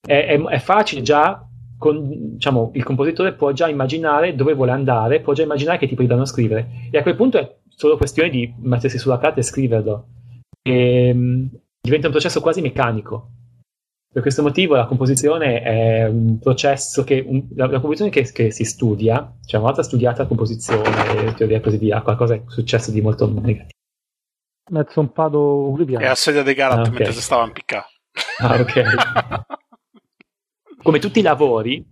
S3: è, è, è facile già con, diciamo, il compositore può già immaginare dove vuole andare, può già immaginare che tipo di brano scrivere. E a quel punto è solo questione di mettersi sulla carta e scriverlo. E, um, diventa un processo quasi meccanico. Per questo motivo la composizione è un processo che, un, la, la, composizione che, che, si studia, cioè una volta studiata la composizione, teoria e così via, qualcosa è successo di molto negativo.
S2: Mezzo un pado
S4: È a sedia di Galat ah, okay. mentre si stava in picca.
S3: Ah, ok. Come tutti i lavori,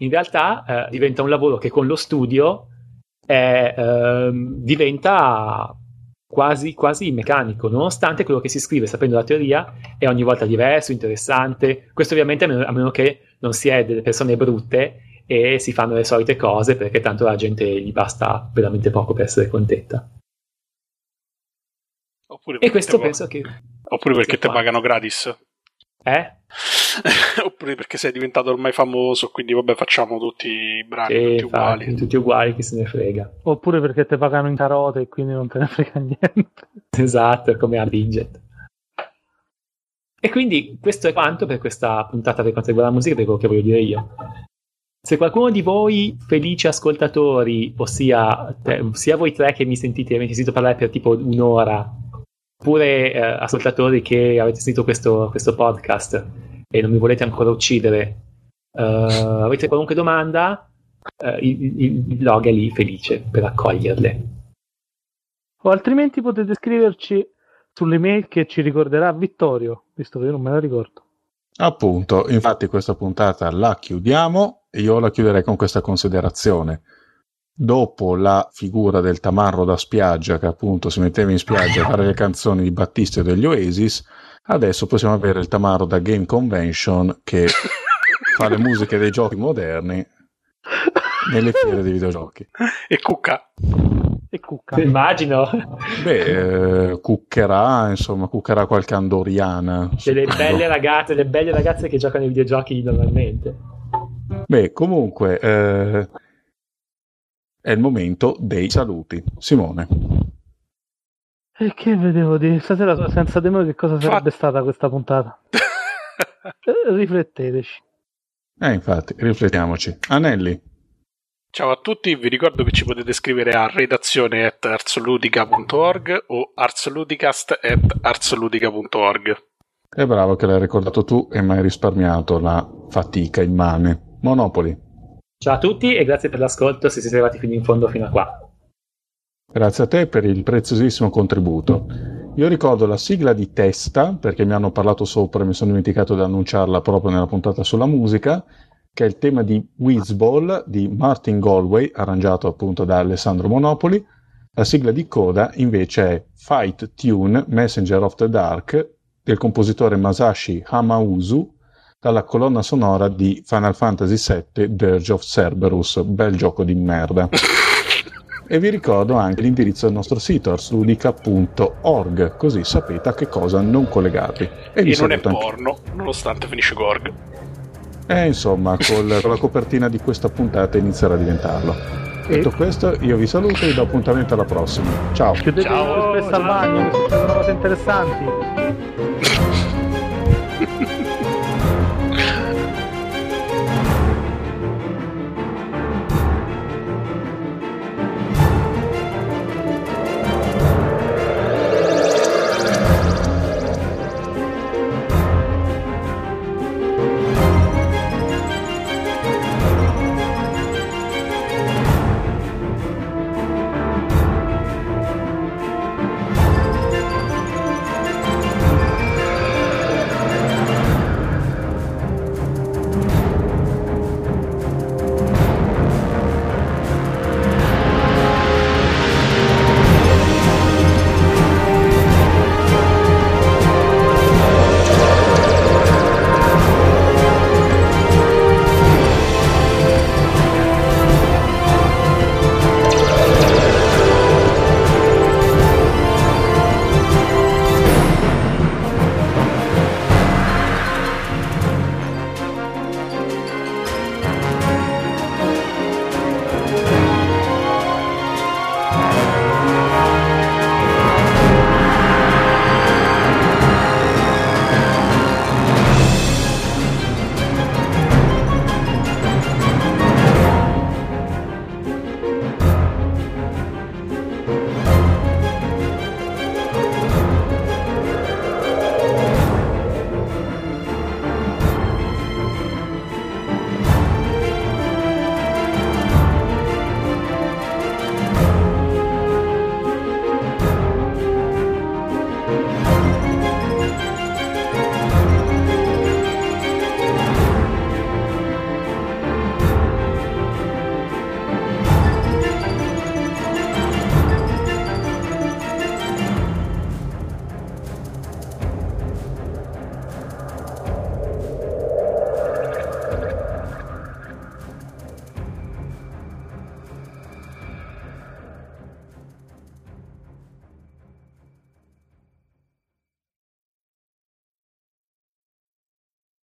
S3: in realtà eh, diventa un lavoro che con lo studio è, eh, diventa quasi, quasi meccanico, nonostante quello che si scrive sapendo la teoria è ogni volta diverso, interessante. Questo ovviamente a meno, a meno che non si è delle persone brutte e si fanno le solite cose perché tanto la gente gli basta veramente poco per essere contenta. e questo penso che...
S4: Oppure perché te pagano gratis.
S3: Eh?
S4: Oppure perché sei diventato ormai famoso, quindi vabbè facciamo tutti i brani sì, tutti uguali.
S3: Tutti uguali, chi se ne frega.
S2: Oppure perché te pagano in carote e quindi non te ne frega niente.
S3: Esatto, come a Bidget. E quindi questo è quanto per questa puntata per quanto riguarda la musica, per quello che voglio dire io. Se qualcuno di voi, felici ascoltatori, ossia te, sia voi tre che mi sentite, avete sentito parlare per tipo un'ora, oppure eh, ascoltatori che avete sentito questo, questo podcast, e non mi volete ancora uccidere, uh, avete qualunque domanda, uh, il, il, blog è lì felice per accoglierle.
S2: O altrimenti potete scriverci sull'email che ci ricorderà Vittorio, visto che io non me la ricordo.
S1: Appunto, infatti questa puntata la chiudiamo e io la chiuderei con questa considerazione. Dopo la figura del tamarro da spiaggia che appunto si metteva in spiaggia a fare le canzoni di Battista e degli Oasis, Adesso possiamo avere il Tamaro da Game Convention che fa le musiche dei giochi moderni nelle fiere dei videogiochi.
S4: E cucca.
S3: E cucca. Immagino.
S1: Beh, eh, cuccherà, insomma, cuccherà qualche andoriana.
S3: Delle belle ragazze, le belle ragazze che giocano ai videogiochi normalmente.
S1: Beh, comunque, eh, è il momento dei saluti. Simone.
S2: E che vedevo di stasera senza di noi che cosa sarebbe Fa... stata questa puntata? Eh, rifletteteci.
S1: Eh, infatti, riflettiamoci. Anelli.
S4: Ciao a tutti, vi ricordo che ci potete scrivere a redazione at arsoludica.org o arsoludicast at arsoludica.org.
S1: È bravo che l'hai ricordato tu e mi hai risparmiato la fatica immane. Monopoli.
S3: Ciao a tutti e grazie per l'ascolto se siete arrivati fino in fondo fino a qua.
S1: Grazie a te per il preziosissimo contributo. Io ricordo la sigla di Testa, perché mi hanno parlato sopra e mi sono dimenticato di annunciarla proprio nella puntata sulla musica, che è il tema di Wizball di Martin Galway, arrangiato appunto da Alessandro Monopoli. La sigla di coda invece è Fight Tune Messenger of the Dark del compositore Masashi Hamauzu dalla colonna sonora di Final Fantasy VII Dirge of Cerberus, bel gioco di merda. E vi ricordo anche l'indirizzo del nostro sito arsludica.org, così sapete a che cosa non collegarvi.
S4: E, e non è porno, anche. nonostante finisce Gorg.
S1: E insomma, col, con la copertina di questa puntata inizierà a diventarlo. E... Detto questo, io vi saluto e vi do appuntamento alla prossima. Ciao.
S2: Chiudete
S3: ciao,
S2: spesso al bagno, succedono cose interessanti.